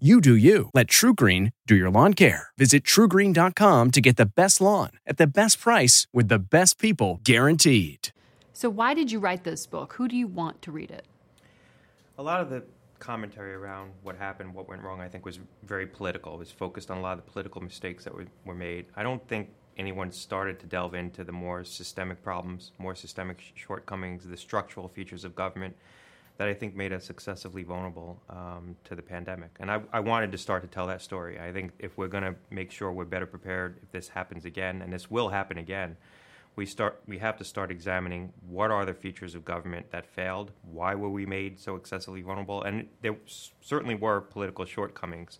You do you. Let TruGreen do your lawn care. Visit trugreen.com to get the best lawn at the best price with the best people guaranteed. So, why did you write this book? Who do you want to read it? A lot of the commentary around what happened, what went wrong, I think was very political. It was focused on a lot of the political mistakes that were, were made. I don't think anyone started to delve into the more systemic problems, more systemic shortcomings, the structural features of government that I think made us excessively vulnerable um, to the pandemic. And I, I, wanted to start to tell that story. I think if we're going to make sure we're better prepared if this happens again, and this will happen again, we start we have to start examining what are the features of government that failed, why were we made so excessively vulnerable, and there certainly were political shortcomings.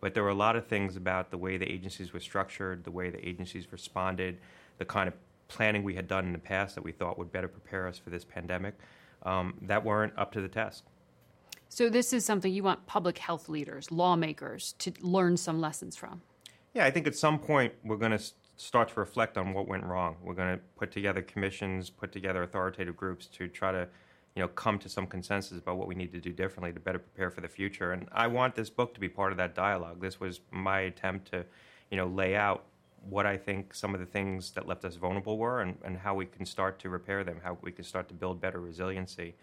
But there were a lot of things about the way the agencies were structured, the way the agencies responded, the kind of planning we had done in the past that we thought would better prepare us for this pandemic um, that weren't up to the task. So, this is something you want public health leaders, lawmakers to learn some lessons from. Yeah, I think at some point we're going to start to reflect on what went wrong. We're going to put together commissions, put together authoritative groups to try to, you know, come to some consensus about what we need to do differently to better prepare for the future. And I want this book to be part of that dialogue. This was my attempt to, you know, lay out what I think some of the things that left us vulnerable were and, and how we can start to repair them, how we can start to build better resiliency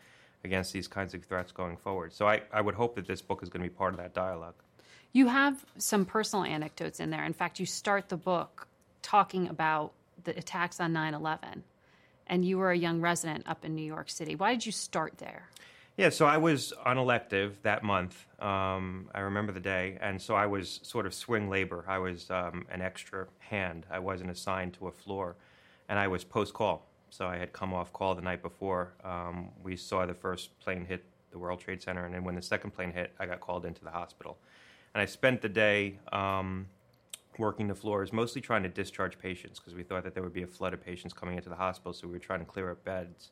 against these kinds of threats going forward. So I, I would hope that this book is going to be part of that dialogue. You have some personal anecdotes in there. In fact, you start the book talking about the attacks on 9 11, and you were a young resident up in New York City. Why did you start there? Yeah, so I was on elective that month. Um, I remember the day, and so I was sort of swing labor. I was um, an extra hand. I wasn't assigned to a floor, and I was post call. So I had come off call the night before. Um, we saw the first plane hit the World Trade Center, and then when the second plane hit, I got called into the hospital. And I spent the day um, working the floors, mostly trying to discharge patients because we thought that there would be a flood of patients coming into the hospital, so we were trying to clear up beds.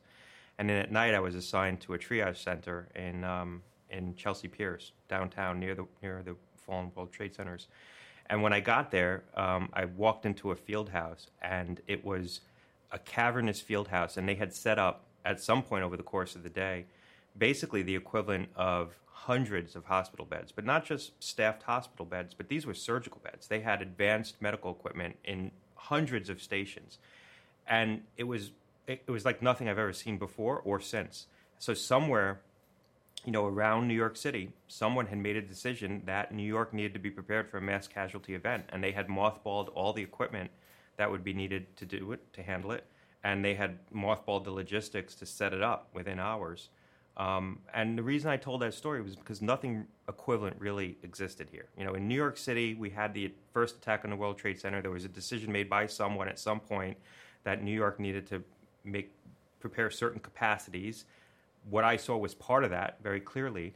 And then at night, I was assigned to a triage center in um, in Chelsea Piers, downtown near the near the fallen World Trade Centers. And when I got there, um, I walked into a field house, and it was a cavernous field house, and they had set up at some point over the course of the day, basically the equivalent of hundreds of hospital beds, but not just staffed hospital beds, but these were surgical beds. They had advanced medical equipment in hundreds of stations, and it was it, was like nothing I've ever seen before or since. So somewhere, you know, around New York City, someone had made a decision that New York needed to be prepared for a mass casualty event, and they had mothballed all the equipment that would be needed to do it, to handle it, and they had mothballed the logistics to set it up within hours. Um, and the reason I told that story was because nothing equivalent really existed here. You know, in New York City, we had the first attack on the World Trade Center. There was a decision made by someone at some point that New York needed to make prepare certain capacities. What I saw was part of that very clearly.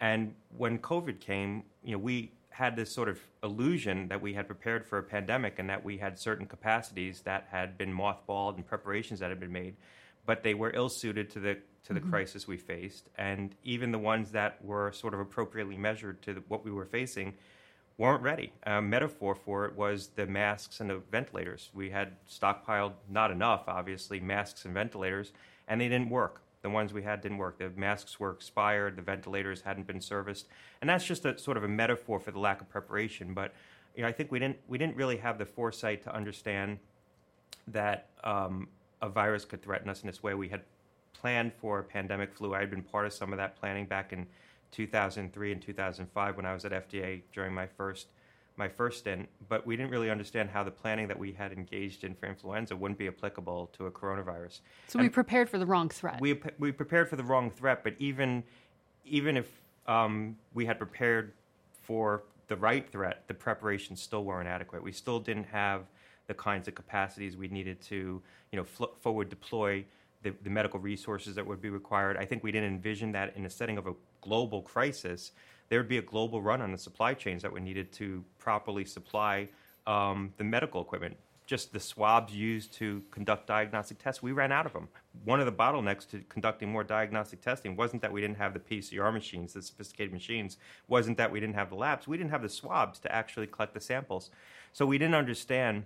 And when COVID came, you know, we had this sort of illusion that we had prepared for a pandemic and that we had certain capacities that had been mothballed and preparations that had been made, but they were ill suited to the to the mm-hmm. crisis we faced. And even the ones that were sort of appropriately measured to the, what we were facing weren't ready. A metaphor for it was the masks and the ventilators. We had stockpiled, not enough, obviously, masks and ventilators, and they didn't work. The ones we had didn't work. The masks were expired, the ventilators hadn't been serviced. And that's just a sort of a metaphor for the lack of preparation. But you know, I think we didn't, we didn't really have the foresight to understand that um, a virus could threaten us in this way. We had planned for a pandemic flu. I had been part of some of that planning back in 2003 and 2005 when I was at FDA during my first my first stint, but we didn't really understand how the planning that we had engaged in for influenza wouldn't be applicable to a coronavirus. So and we prepared for the wrong threat. We we prepared for the wrong threat, but even even if um, we had prepared for the right threat, the preparations still weren't adequate. We still didn't have the kinds of capacities we needed to, you know, fl- forward deploy the, the medical resources that would be required. I think we didn't envision that in the setting of a global crisis, there would be a global run on the supply chains that were needed to properly supply um, the medical equipment. Just the swabs used to conduct diagnostic tests, we ran out of them. One of the bottlenecks to conducting more diagnostic testing wasn't that we didn't have the PCR machines, the sophisticated machines, wasn't that we didn't have the labs, we didn't have the swabs to actually collect the samples. So we didn't understand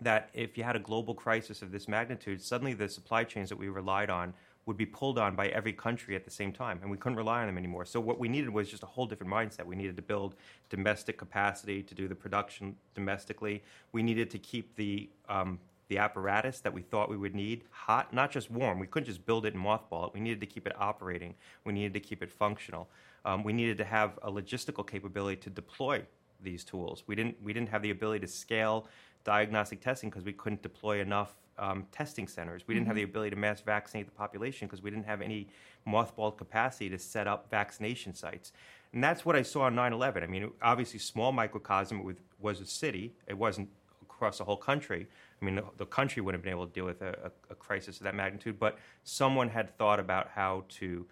that if you had a global crisis of this magnitude, suddenly the supply chains that we relied on would be pulled on by every country at the same time, and we couldn't rely on them anymore. So what we needed was just a whole different mindset. We needed to build domestic capacity to do the production domestically. We needed to keep the um, the apparatus that we thought we would need hot, not just warm. We couldn't just build it and mothball it. We needed to keep it operating. We needed to keep it functional. Um, we needed to have a logistical capability to deploy these tools. We didn't we didn't have the ability to scale diagnostic testing because we couldn't deploy enough um, testing centers. We didn't have the Mm-hmm. ability to mass vaccinate the population because we didn't have any mothballed capacity to set up vaccination sites. And that's what I saw on 9 11. I mean, obviously, small microcosm with, was a city, it wasn't across the whole country. I mean, the, the country wouldn't have been able to deal with a, a, a crisis of that magnitude, but someone had thought about how to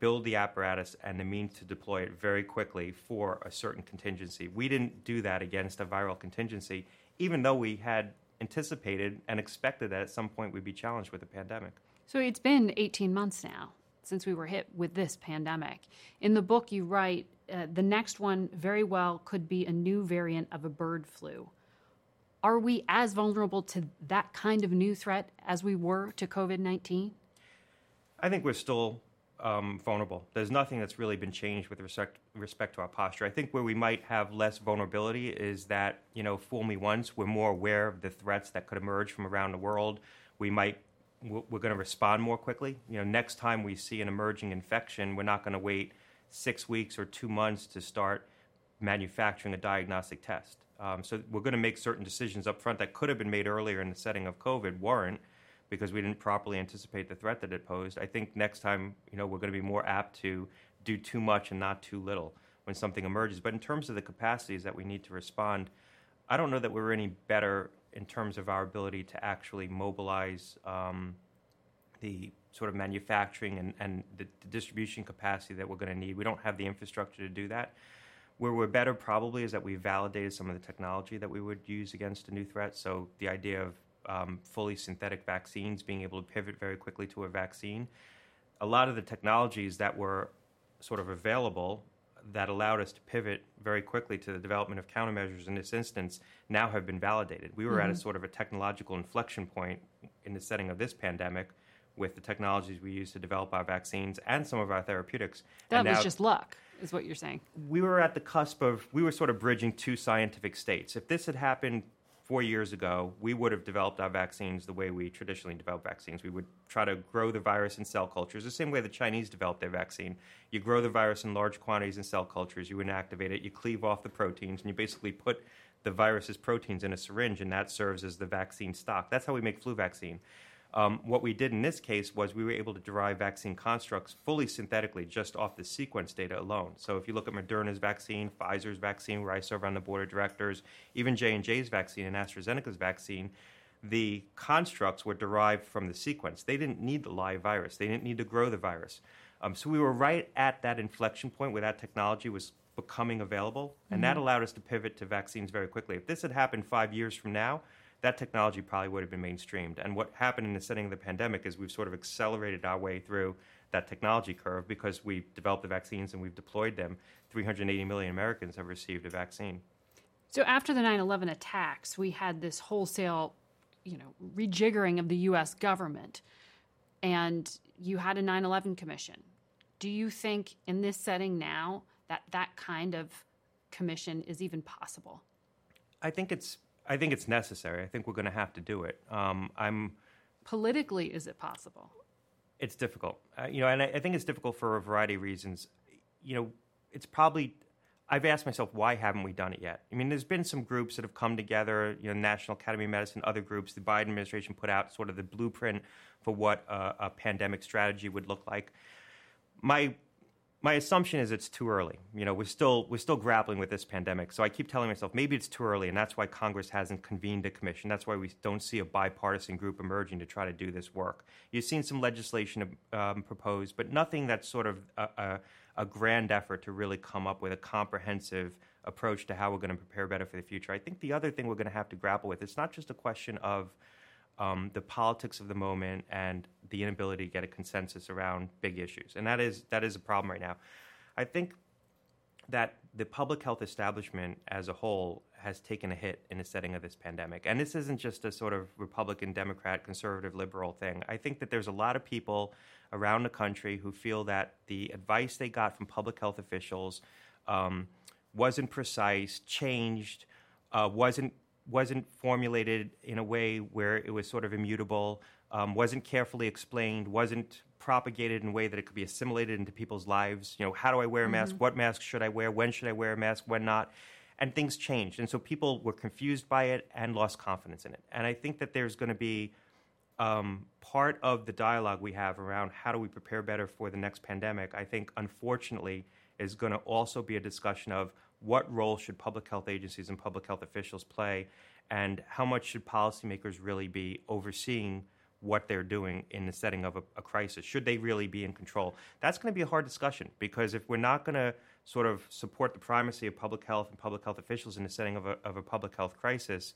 build the apparatus and the means to deploy it very quickly for a certain contingency. We didn't do that against a viral contingency, even though we had anticipated and expected that at some point we'd be challenged with a pandemic. So it's been 18 months now since we were hit with this pandemic. In the book, you write uh, the next one very well could be a new variant of a bird flu. Are we as vulnerable to that kind of new threat as we were to COVID 19? I think we're still um, vulnerable. There's nothing that's really been changed with respect respect to our posture. I think where we might have less vulnerability is that you know, fool me once, we're more aware of the threats that could emerge from around the world. We might we're going to respond more quickly. You know, next time we see an emerging infection, we're not going to wait six weeks or two months to start manufacturing a diagnostic test. Um, so we're going to make certain decisions up front that could have been made earlier in the setting of COVID weren't because we didn't properly anticipate the threat that it posed. I think next time, you know, we're going to be more apt to do too much and not too little when something emerges. But in terms of the capacities that we need to respond, I don't know that we're any better in terms of our ability to actually mobilize um, the sort of manufacturing and, and the, the distribution capacity that we're going to need. We don't have the infrastructure to do that. Where we're better probably is that we validated some of the technology that we would use against a new threat. So the idea of um, fully synthetic vaccines, being able to pivot very quickly to a vaccine. A lot of the technologies that were sort of available that allowed us to pivot very quickly to the development of countermeasures in this instance now have been validated. We were at a sort of a technological inflection point in the setting of this pandemic with the technologies we use to develop our vaccines and some of our therapeutics. That And was now- just luck, is what you're saying. we were at the cusp of we were sort of bridging two scientific states. If this had happened four years ago, we would have developed our vaccines the way we traditionally develop vaccines. We would try to grow the virus in cell cultures, the same way the Chinese developed their vaccine. You grow the virus in large quantities in cell cultures, you inactivate it, you cleave off the proteins, and you basically put the virus's proteins in a syringe, and that serves as the vaccine stock. That's how we make flu vaccine. Um, what we did in this case was we were able to derive vaccine constructs fully synthetically just off the sequence data alone. So if you look at Moderna's vaccine, Pfizer's vaccine, where I serve on the board of directors, even J and J's vaccine and AstraZeneca's vaccine, the constructs were derived from the sequence. They didn't need the live virus. They didn't need to grow the virus. Um, so we were right at that inflection point where that technology was becoming available, and that allowed us to pivot to vaccines very quickly. If this had happened five years from now, that technology probably would have been mainstreamed. And what happened in the setting of the pandemic is we've sort of accelerated our way through that technology curve because we've developed the vaccines and we've deployed them. 380 million Americans have received a vaccine. So after the 9/11 attacks, we had this wholesale, you know, rejiggering of the U.S. government, and you had a 9/11 commission. Do you think in this setting now that that kind of commission is even possible? I think it's I think it's necessary. I think we're going to have to do it. Um, I'm Politically, is it possible? it's difficult. Uh, you know, and I, I think it's difficult for a variety of reasons. You know, it's probably I've asked myself why haven't we done it yet? I mean, there's been some groups that have come together. You know, National Academy of Medicine, other groups. The Biden administration put out sort of the blueprint for what a, a pandemic strategy would look like. My my assumption is it's too early. You know, we're still we're still grappling with this pandemic. So I keep telling myself maybe it's too early, and that's why Congress hasn't convened a commission. That's why we don't see a bipartisan group emerging to try to do this work. You've seen some legislation um, proposed, but nothing that's sort of a, a, a grand effort to really come up with a comprehensive approach to how we're going to prepare better for the future. I think the other thing we're going to have to grapple with it's not just a question of um, the politics of the moment and the inability to get a consensus around big issues, and that is that is a problem right now. I think that the public health establishment as a whole has taken a hit in the setting of this pandemic. And this isn't just a sort of Republican, Democrat, conservative, liberal thing. I think that there's a lot of people around the country who feel that the advice they got from public health officials um, wasn't precise, changed, uh, wasn't wasn't formulated in a way where it was sort of immutable, um, wasn't carefully explained, wasn't propagated in a way that it could be assimilated into people's lives. You know, how do I wear a mask? Mm-hmm. What mask should I wear? When should I wear a mask? When not? And things changed. And so people were confused by it and lost confidence in it. And I think that there's going to be um, part of the dialogue we have around how do we prepare better for the next pandemic, I think, unfortunately, is going to also be a discussion of what role should public health agencies and public health officials play, and how much should policymakers really be overseeing what they're doing in the setting of a, a crisis? Should they really be in control? That's going to be a hard discussion because if we're not going to sort of support the primacy of public health and public health officials in the setting of a, of a public health crisis,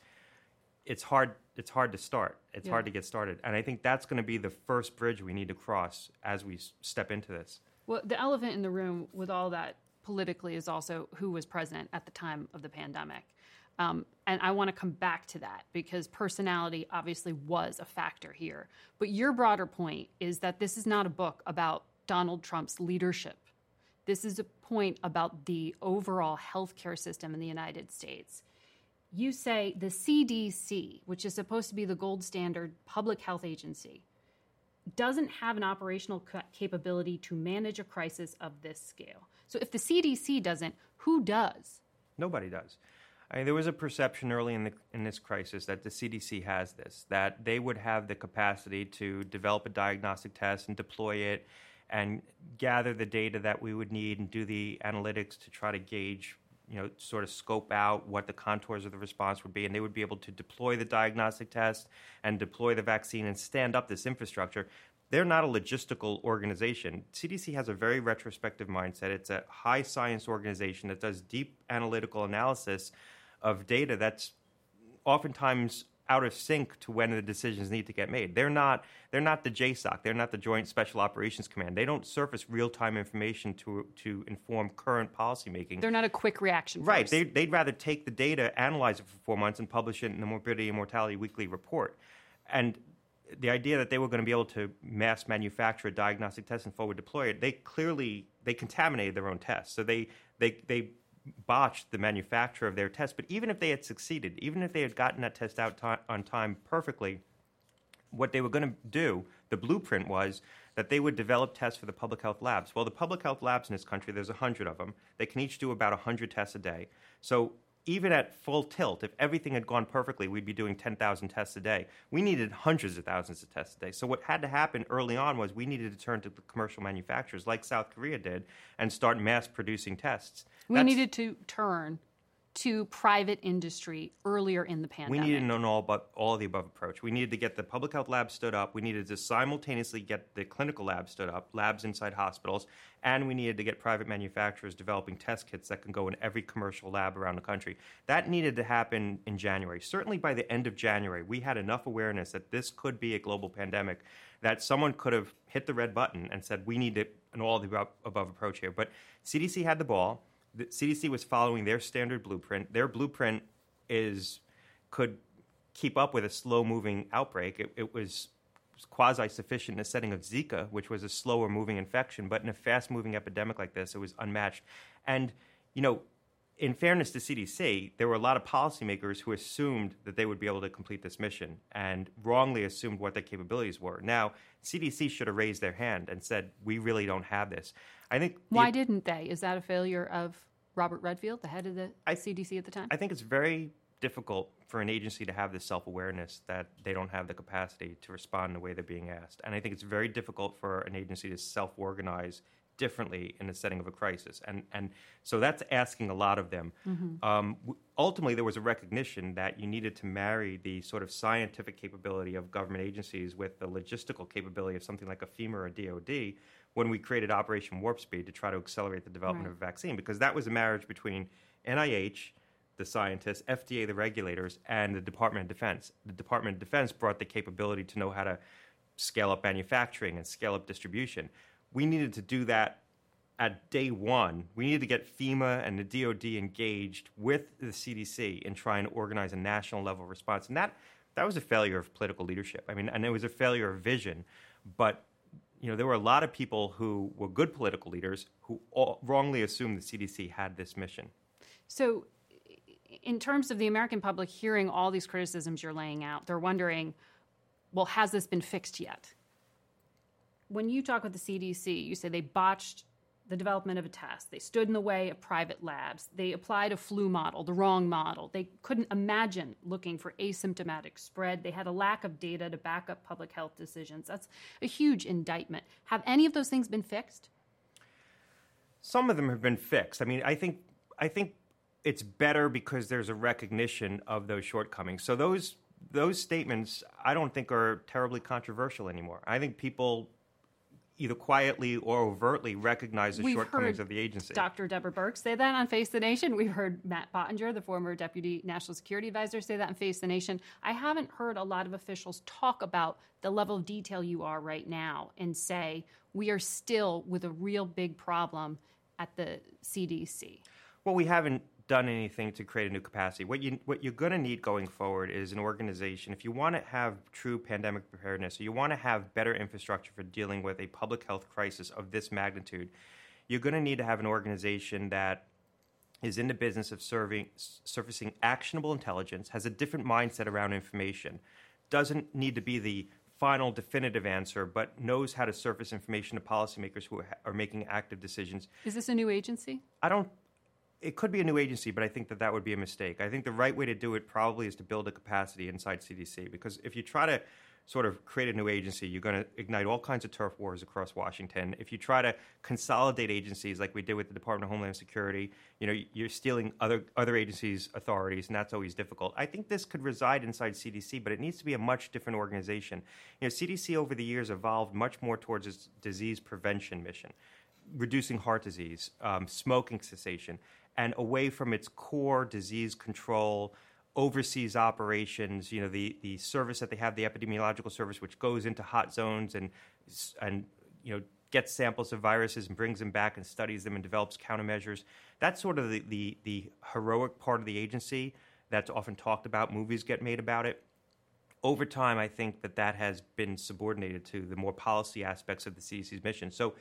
it's hard. It's hard to start. It's yeah. hard to get started, and I think that's going to be the first bridge we need to cross as we step into this. Well, the elephant in the room with all that politically is also who was president at the time of the pandemic. Um, and I want to come back to that because personality obviously was a factor here. But your broader point is that this is not a book about Donald Trump's leadership. This is a point about the overall healthcare system in the United States. You say the CDC, which is supposed to be the gold standard public health agency, doesn't have an operational capability to manage a crisis of this scale. So if the CDC doesn't, who does? Nobody does. I mean, there was a perception early in, the, in this crisis that the CDC has this, that they would have the capacity to develop a diagnostic test and deploy it and gather the data that we would need and do the analytics to try to gauge, you know, sort of scope out what the contours of the response would be. And they would be able to deploy the diagnostic test and deploy the vaccine and stand up this infrastructure they're not a logistical organization. CDC has a very retrospective mindset. It's a high science organization that does deep analytical analysis of data that's oftentimes out of sync to when the decisions need to get made. They're not they're not the JSOC. They're not the Joint Special Operations Command. They don't surface real time information to to inform current policymaking. They're not a quick reaction. Right. They, they'd rather take the data, analyze it for four months, and publish it in the Morbidity and Mortality Weekly Report. And the idea that they were going to be able to mass manufacture a diagnostic test and forward deploy it, they clearly they contaminated their own tests. So they they they botched the manufacture of their test. But even if they had succeeded, even if they had gotten that test out on time perfectly, what they were going to do, the blueprint was that they would develop tests for the public health labs. Well, the public health labs in this country, there's 100 of them. They can each do about 100 tests a day. So even at full tilt, if everything had gone perfectly, we'd be doing 10,000 tests a day. We needed hundreds of thousands of tests a day. So, what had to happen early on was we needed to turn to the commercial manufacturers, like South Korea did, and start mass producing tests. We That's, needed to turn to private industry earlier in the pandemic. We needed an all, but all of the above approach. We needed to get the public health lab stood up. We needed to simultaneously get the clinical lab stood up, labs inside hospitals, and we needed to get private manufacturers developing test kits that can go in every commercial lab around the country. That needed to happen in January. Certainly by the end of January, we had enough awareness that this could be a global pandemic that someone could have hit the red button and said, we need an all of the above approach here. But CDC had the ball the CDC was following their standard blueprint. Their blueprint is could keep up with a slow moving outbreak. It, it was quasi sufficient in the setting of Zika, which was a slower moving infection, but in a fast moving epidemic like this, it was unmatched. And, you know, in fairness to CDC, there were a lot of policymakers who assumed that they would be able to complete this mission and wrongly assumed what their capabilities were. Now, CDC should have raised their hand and said, "We really don't have this." I think. Why the, didn't they? Is that a failure of Robert Redfield, the head of the I, CDC at the time? I think it's very difficult for an agency to have this self awareness that they don't have the capacity to respond in the way they're being asked. And I think it's very difficult for an agency to self organize differently in the setting of a crisis. And, and so that's asking a lot of them. Mm-hmm. Um, ultimately, there was a recognition that you needed to marry the sort of scientific capability of government agencies with the logistical capability of something like a FEMA or a DoD when we created Operation Warp Speed to try to accelerate the development right. of a vaccine, because that was a marriage between NIH, the scientists, FDA, the regulators, and the Department of Defense. The Department of Defense brought the capability to know how to scale up manufacturing and scale up distribution. We needed to do that at day one. We needed to get FEMA and the DoD engaged with the CDC in trying to organize a national level response. And that, that was a failure of political leadership. I mean, and it was a failure of vision. But you know, there were a lot of people who were good political leaders who all, wrongly assumed the CDC had this mission. So, in terms of the American public hearing all these criticisms you're laying out, they're wondering, well, has this been fixed yet? When you talk with the CDC, you say they botched the development of a test. They stood in the way of private labs. They applied a flu model, the wrong model. They couldn't imagine looking for asymptomatic spread. They had a lack of data to back up public health decisions. That's a huge indictment. Have any of those things been fixed? Some of them have been fixed. I mean, I think I think it's better because there's a recognition of those shortcomings. So those those statements I don't think are terribly controversial anymore. I think people either quietly or overtly recognize the We've shortcomings of the agency. Dr. Deborah Birx say that on Face the Nation. We've heard Matt Pottinger, the former deputy national security advisor, say that on Face the Nation. I haven't heard a lot of officials talk about the level of detail you are right now and say we are still with a real big problem at the CDC. Well, we haven't done anything to create a new capacity. What you what you're going to need going forward is an organization. If you want to have true pandemic preparedness, or you want to have better infrastructure for dealing with a public health crisis of this magnitude, you're going to need to have an organization that is in the business of serving surfacing actionable intelligence, has a different mindset around information, doesn't need to be the final definitive answer, but knows how to surface information to policymakers who are making active decisions. Is this a new agency? I don't it could be a new agency, but I think that that would be a mistake. I think the right way to do it probably is to build a capacity inside CDC because if you try to sort of create a new agency, you're going to ignite all kinds of turf wars across Washington. If you try to consolidate agencies like we did with the Department of Homeland Security, you know, you're stealing other other agencies' authorities, and that's always difficult. I think this could reside inside CDC, but it needs to be a much different organization. You know, CDC over the years evolved much more towards its disease prevention mission reducing heart disease, um, smoking cessation and away from its core disease control, overseas operations, you know, the, the service that they have, the epidemiological service, which goes into hot zones and, and, you know, gets samples of viruses and brings them back and studies them and develops countermeasures. That's sort of the, the, the heroic part of the agency that's often talked about. Movies get made about it. Over time, I think that that has been subordinated to the more policy aspects of the CDC's mission. So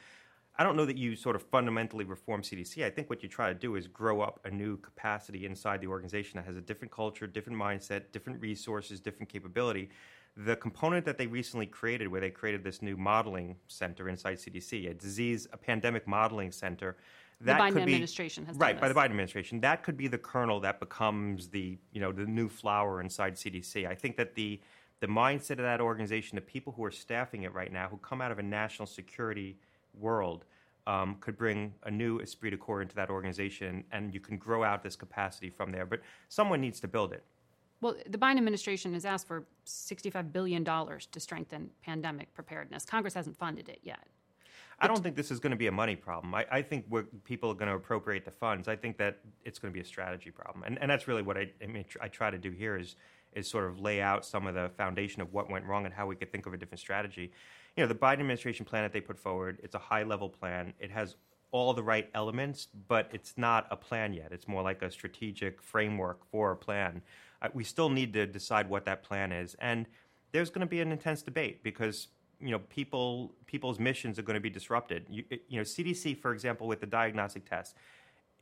I don't know that you sort of fundamentally reform CDC. I think what you try to do is grow up a new capacity inside the organization that has a different culture, different mindset, different resources, different capability. The component that they recently created, where they created this new modeling center inside CDC, a disease, a pandemic modeling center, that the Biden administration be, has right by the Biden administration. That could be the kernel that becomes the you know the new flower inside CDC. I think that the the mindset of that organization, the people who are staffing it right now, who come out of a national security world um, could bring a new esprit de corps into that organization, and you can grow out this capacity from there. But someone needs to build it. Well, the Biden administration has asked for $65 billion to strengthen pandemic preparedness. Congress hasn't funded it yet. I don't think this is going to be a money problem. I, I think people are going to appropriate the funds. I think that it's going to be a strategy problem, and, and that's really what I, I, mean, I try to do here is is sort of lay out some of the foundation of what went wrong and how we could think of a different strategy you know, the Biden administration plan that they put forward, it's a high level plan. It has all the right elements, but it's not a plan yet. It's more like a strategic framework for a plan. Uh, we still need to decide what that plan is, and there's going to be an intense debate because you know people people's missions are going to be disrupted. You, you know, CDC, for example, with the diagnostic test.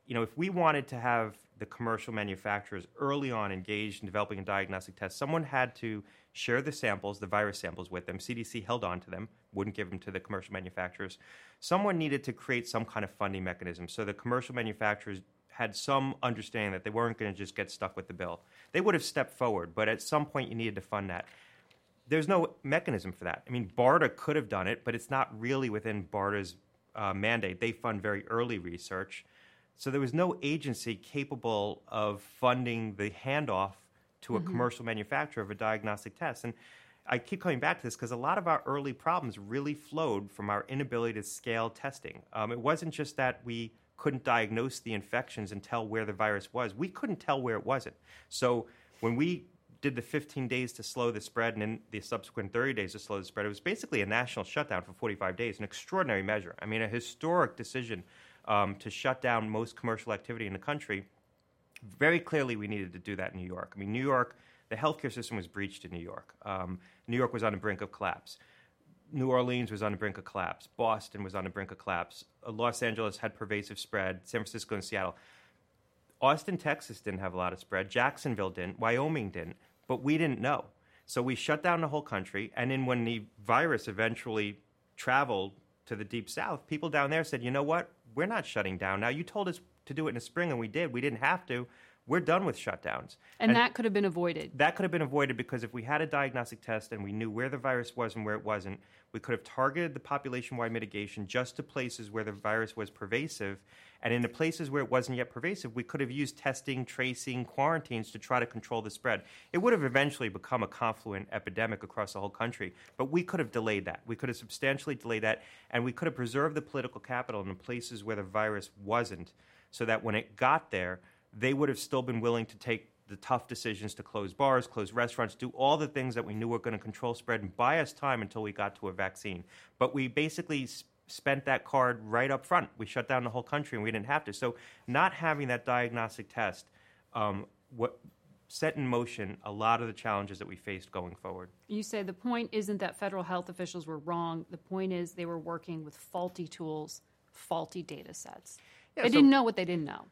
You know, if we wanted to have the commercial manufacturers early on engaged in developing a diagnostic test, someone had to share the samples, the virus samples with them. CDC held on to them, wouldn't give them to the commercial manufacturers. Someone needed to create some kind of funding mechanism so the commercial manufacturers had some understanding that they weren't going to just get stuck with the bill. They would have stepped forward, but at some point you needed to fund that. There's no mechanism for that. I mean, BARDA could have done it, but it's not really within BARDA's uh, mandate. They fund very early research. So there was no agency capable of funding the handoff to a mm-hmm. commercial manufacturer of a diagnostic test. And I keep coming back to this because a lot of our early problems really flowed from our inability to scale testing. Um, it wasn't just that we couldn't diagnose the infections and tell where the virus was, we couldn't tell where it wasn't. So when we did the 15 days to slow the spread and then the subsequent 30 days to slow the spread, it was basically a national shutdown for 45 days, an extraordinary measure. I mean, a historic decision um, to shut down most commercial activity in the country. Very clearly, we needed to do that in New York. I mean, New York, the healthcare system was breached in New York. Um, New York was on the brink of collapse. New Orleans was on the brink of collapse. Boston was on the brink of collapse. Uh, Los Angeles had pervasive spread. San Francisco and Seattle. Austin, Texas didn't have a lot of spread. Jacksonville didn't. Wyoming didn't. But we didn't know. So we shut down the whole country. And then when the virus eventually traveled to the deep south, people down there said, you know what? We're not shutting down now. You told us to do it in the spring, and we did. We didn't have to we're done with shutdowns. And, and, that could have been avoided. That could have been avoided because if we had a diagnostic test and we knew where the virus was and where it wasn't, we could have targeted the population wide mitigation just to places where the virus was pervasive. And in the places where it wasn't yet pervasive, we could have used testing, tracing, quarantines to try to control the spread. It would have eventually become a confluent epidemic across the whole country, but we could have delayed that. We could have substantially delayed that, and we could have preserved the political capital in the places where the virus wasn't, so that when it got there, they would have still been willing to take the tough decisions to close bars, close restaurants, do all the things that we knew were going to control spread and buy us time until we got to a vaccine. But we basically spent that card right up front. We shut down the whole country and we didn't have to. So not having that diagnostic test um, what set in motion a lot of the challenges that we faced going forward. You say the point isn't that federal health officials were wrong. The point is they were working with faulty tools, faulty data sets. Yeah, they so, didn't know what they didn't know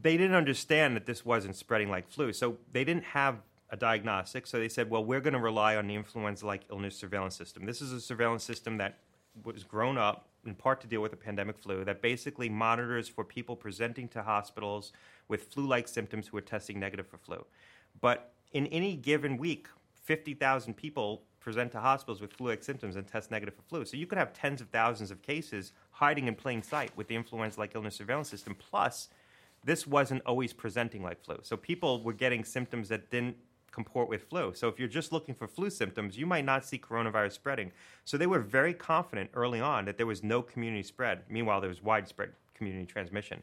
they didn't understand that this wasn't spreading like flu. So they didn't have a diagnostic. So they said, well, we're going to rely on the influenza like illness surveillance system. This is a surveillance system that was grown up in part to deal with the pandemic flu that basically monitors for people presenting to hospitals with flu like symptoms who are testing negative for flu. But in any given week, 50,000 people present to hospitals with flu like symptoms and test negative for flu. So you could have tens of thousands of cases hiding in plain sight with the influenza like illness surveillance system. Plus, this wasn't always presenting like flu. So people were getting symptoms that didn't comport with flu. So if you're just looking for flu symptoms, you might not see coronavirus spreading. So they were very confident early on that there was no community spread. Meanwhile, there was widespread community transmission.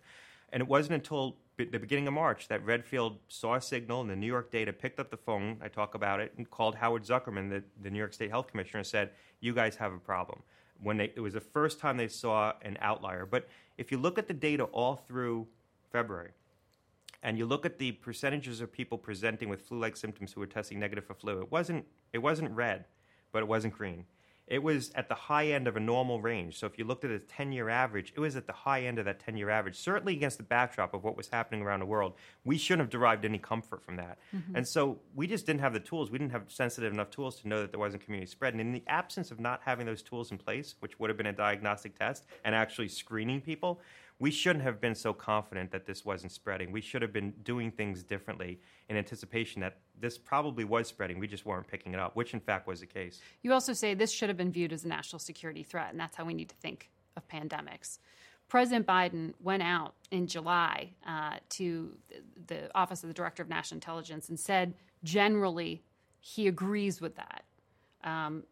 And it wasn't until the beginning of March that Redfield saw a signal and the New York data picked up the phone. I talk about it and called Howard Zuckerman, the, the New York State Health Commissioner, and said, "You guys have a problem." When they, it was the first time they saw an outlier. But if you look at the data all through February, and you look at the percentages of people presenting with flu-like symptoms who were testing negative for flu, it wasn't it wasn't red, but it wasn't green. It was at the high end of a normal range. So if you looked at a 10-year average, it was at the high end of that 10-year average. Certainly against the backdrop of what was happening around the world, we shouldn't have derived any comfort from that. Mm-hmm. And so we just didn't have the tools. We didn't have sensitive enough tools to know that there wasn't community spread. And in the absence of not having those tools in place, which would have been a diagnostic test and actually screening people, we shouldn't have been so confident that this wasn't spreading. We should have been doing things differently in anticipation that this probably was spreading. We just weren't picking it up, which in fact was the case. You also say this should have been viewed as a national security threat, and that's how we need to think of pandemics. President Biden went out in July uh, to the Office of the Director of National Intelligence and said generally he agrees with that. Um,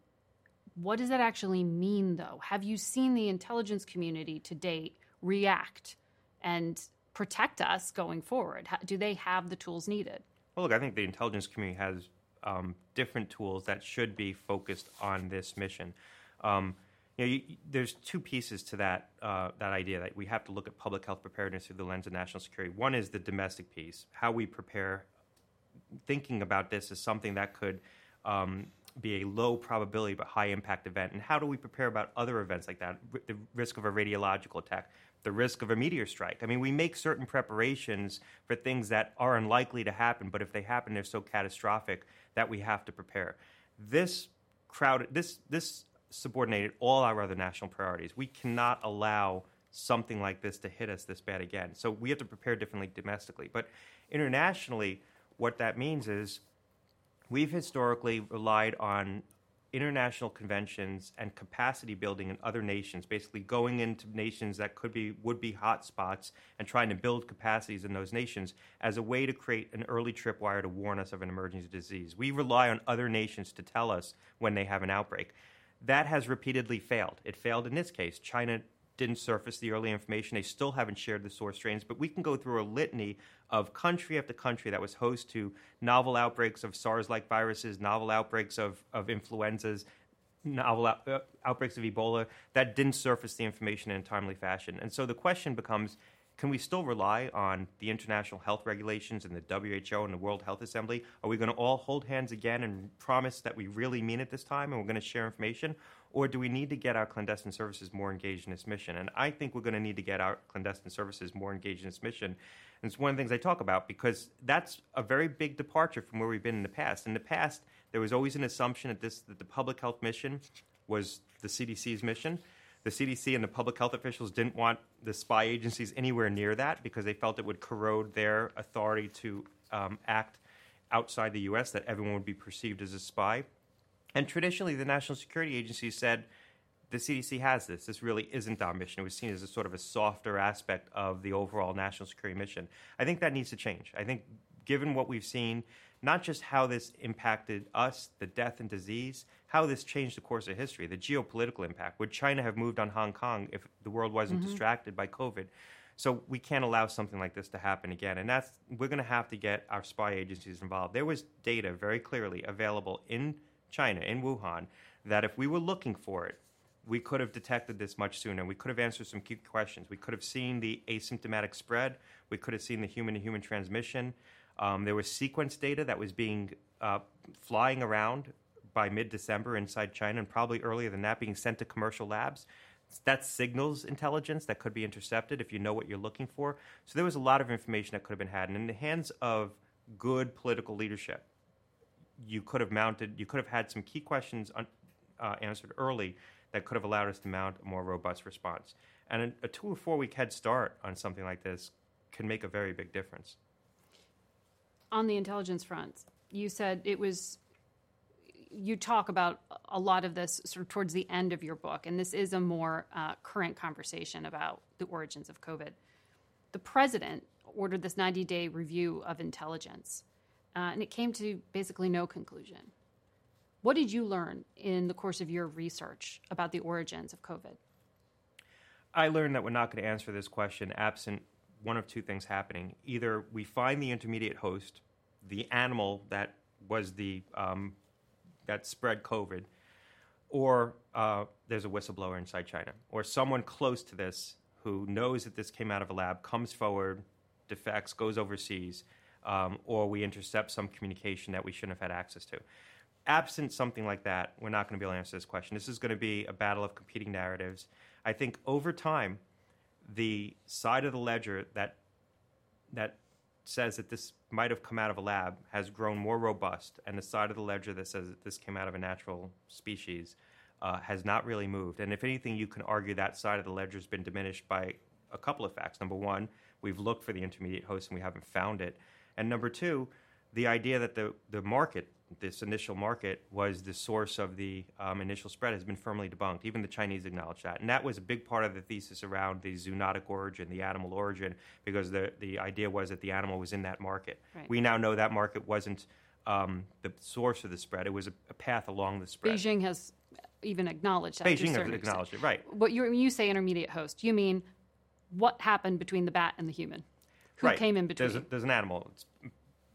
what does that actually mean, though? Have you seen the intelligence community to date react and protect us going forward? Do they have the tools needed? Well, look, I think the intelligence community has um, different tools that should be focused on this mission. Um, you know, you, there's two pieces to that uh, that idea that we have to look at public health preparedness through the lens of national security. One is the domestic piece, how we prepare. Thinking about this as something that could um, be a low probability but high impact event, and how do we prepare about other events like that? The risk of a radiological attack, the risk of a meteor strike. I mean, we make certain preparations for things that are unlikely to happen, but if they happen, they're so catastrophic that we have to prepare. This crowd, this this subordinated all our other national priorities. We cannot allow something like this to hit us this bad again. So we have to prepare differently domestically, but internationally, what that means is we've historically relied on international conventions and capacity building in other nations, basically going into nations that could be would be hotspots and trying to build capacities in those nations as a way to create an early tripwire to warn us of an emerging disease. We rely on other nations to tell us when they have an outbreak. That has repeatedly failed. It failed in this case. China didn't surface the early information. They still haven't shared the source strains, but we can go through a litany of country after country that was host to novel outbreaks of SARS like viruses, novel outbreaks of, of influenzas, novel out, uh, outbreaks of Ebola that didn't surface the information in a timely fashion. And so the question becomes can we still rely on the international health regulations and the WHO and the World Health Assembly? Are we going to all hold hands again and promise that we really mean it this time and we're going to share information? Or do we need to get our clandestine services more engaged in this mission? And I think we're going to need to get our clandestine services more engaged in this mission. And it's one of the things I talk about because that's a very big departure from where we've been in the past. In the past, there was always an assumption that this that the public health mission was the CDC's mission. The CDC and the public health officials didn't want the spy agencies anywhere near that because they felt it would corrode their authority to um, act outside the U.S. That everyone would be perceived as a spy. And traditionally, the national security Agency said the CDC has this. This really isn't our mission. It was seen as a sort of a softer aspect of the overall national security mission. I think that needs to change. I think, given what we've seen, not just how this impacted us, the death and disease, how this changed the course of history, the geopolitical impact. Would China have moved on Hong Kong if the world wasn't mm-hmm. distracted by COVID? So we can't allow something like this to happen again. And that's we're going to have to get our spy agencies involved. There was data very clearly available in China, in Wuhan, that if we were looking for it, we could have detected this much sooner. We could have answered some key questions. We could have seen the asymptomatic spread. We could have seen the human to human transmission. Um, there was sequence data that was being uh, flying around by mid December inside China, and probably earlier than that, being sent to commercial labs. That signals intelligence that could be intercepted if you know what you're looking for. So there was a lot of information that could have been had. And in the hands of good political leadership, you could have mounted, you could have had some key questions un, uh, answered early that could have allowed us to mount a more robust response. And a, a two or four week head start on something like this can make a very big difference. On the intelligence front, you said it was you talk about a lot of this sort of towards the end of your book, and this is a more uh, current conversation about the origins of COVID. The president ordered this 90 day review of intelligence, uh, and it came to basically no conclusion. What did you learn in the course of your research about the origins of COVID? I learned that we're not going to answer this question absent one of two things happening. Either we find the intermediate host, the animal that was the um, that spread COVID, or uh, there's a whistleblower inside China, or someone close to this who knows that this came out of a lab comes forward, defects, goes overseas, um, or we intercept some communication that we shouldn't have had access to. Absent something like that, we're not going to be able to answer this question. This is going to be a battle of competing narratives. I think over time, the side of the ledger that that says that this might have come out of a lab has grown more robust, and the side of the ledger that says that this came out of a natural species uh, has not really moved. And if anything, you can argue that side of the ledger has been diminished by a couple of facts. Number one, we've looked for the intermediate host and we haven't found it. And number two, the idea that the, the market this initial market was the source of the um, initial spread has been firmly debunked. Even the Chinese acknowledge that. And that was a big part of the thesis around the zoonotic origin, the animal origin, because the, the idea was that the animal was in that market. Right. We now know that market wasn't um, the source of the spread, it was a, a, path along the spread. Beijing has even acknowledged that. Beijing has acknowledged extent. it, right. What you, when you say intermediate host, you mean what happened between the bat and the human? Who right. came in between? There's, a, there's an animal. It's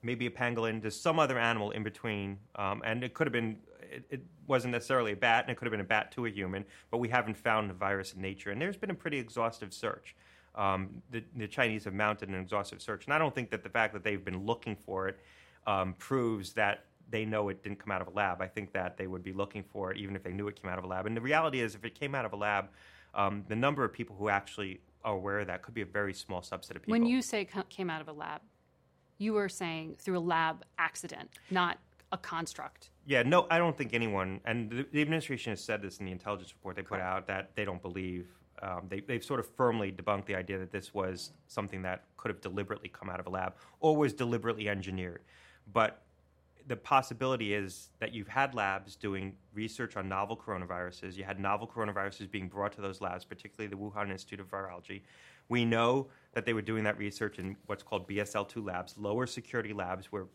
maybe a pangolin. There's some other animal in between, um, and it could have been. It, it, wasn't necessarily a bat, and it could have been a bat to a human, but we haven't found the virus in nature. And there's been a pretty exhaustive search. Um, the, the, Chinese have mounted an exhaustive search, and I don't think that the fact that they've been looking for it um, proves that they know it didn't come out of a lab. I think that they would be looking for it even if they knew it came out of a lab. And the reality is, if it came out of a lab, um, the number of people who actually are aware of that could be a very small subset of people. When you say came out of a lab, you were saying through a lab accident, not a construct. Yeah, no, I don't think anyone, and the, the administration has said this in the intelligence report they put out that they don't believe. Um, they, they've sort of firmly debunked the idea that this was something that could have deliberately come out of a lab or was deliberately engineered. But the possibility is that you've had labs doing research on novel coronaviruses. You had novel coronaviruses being brought to those labs, particularly the Wuhan Institute of Virology. We know that they were doing that research in what's called BSL 2 labs, lower security labs where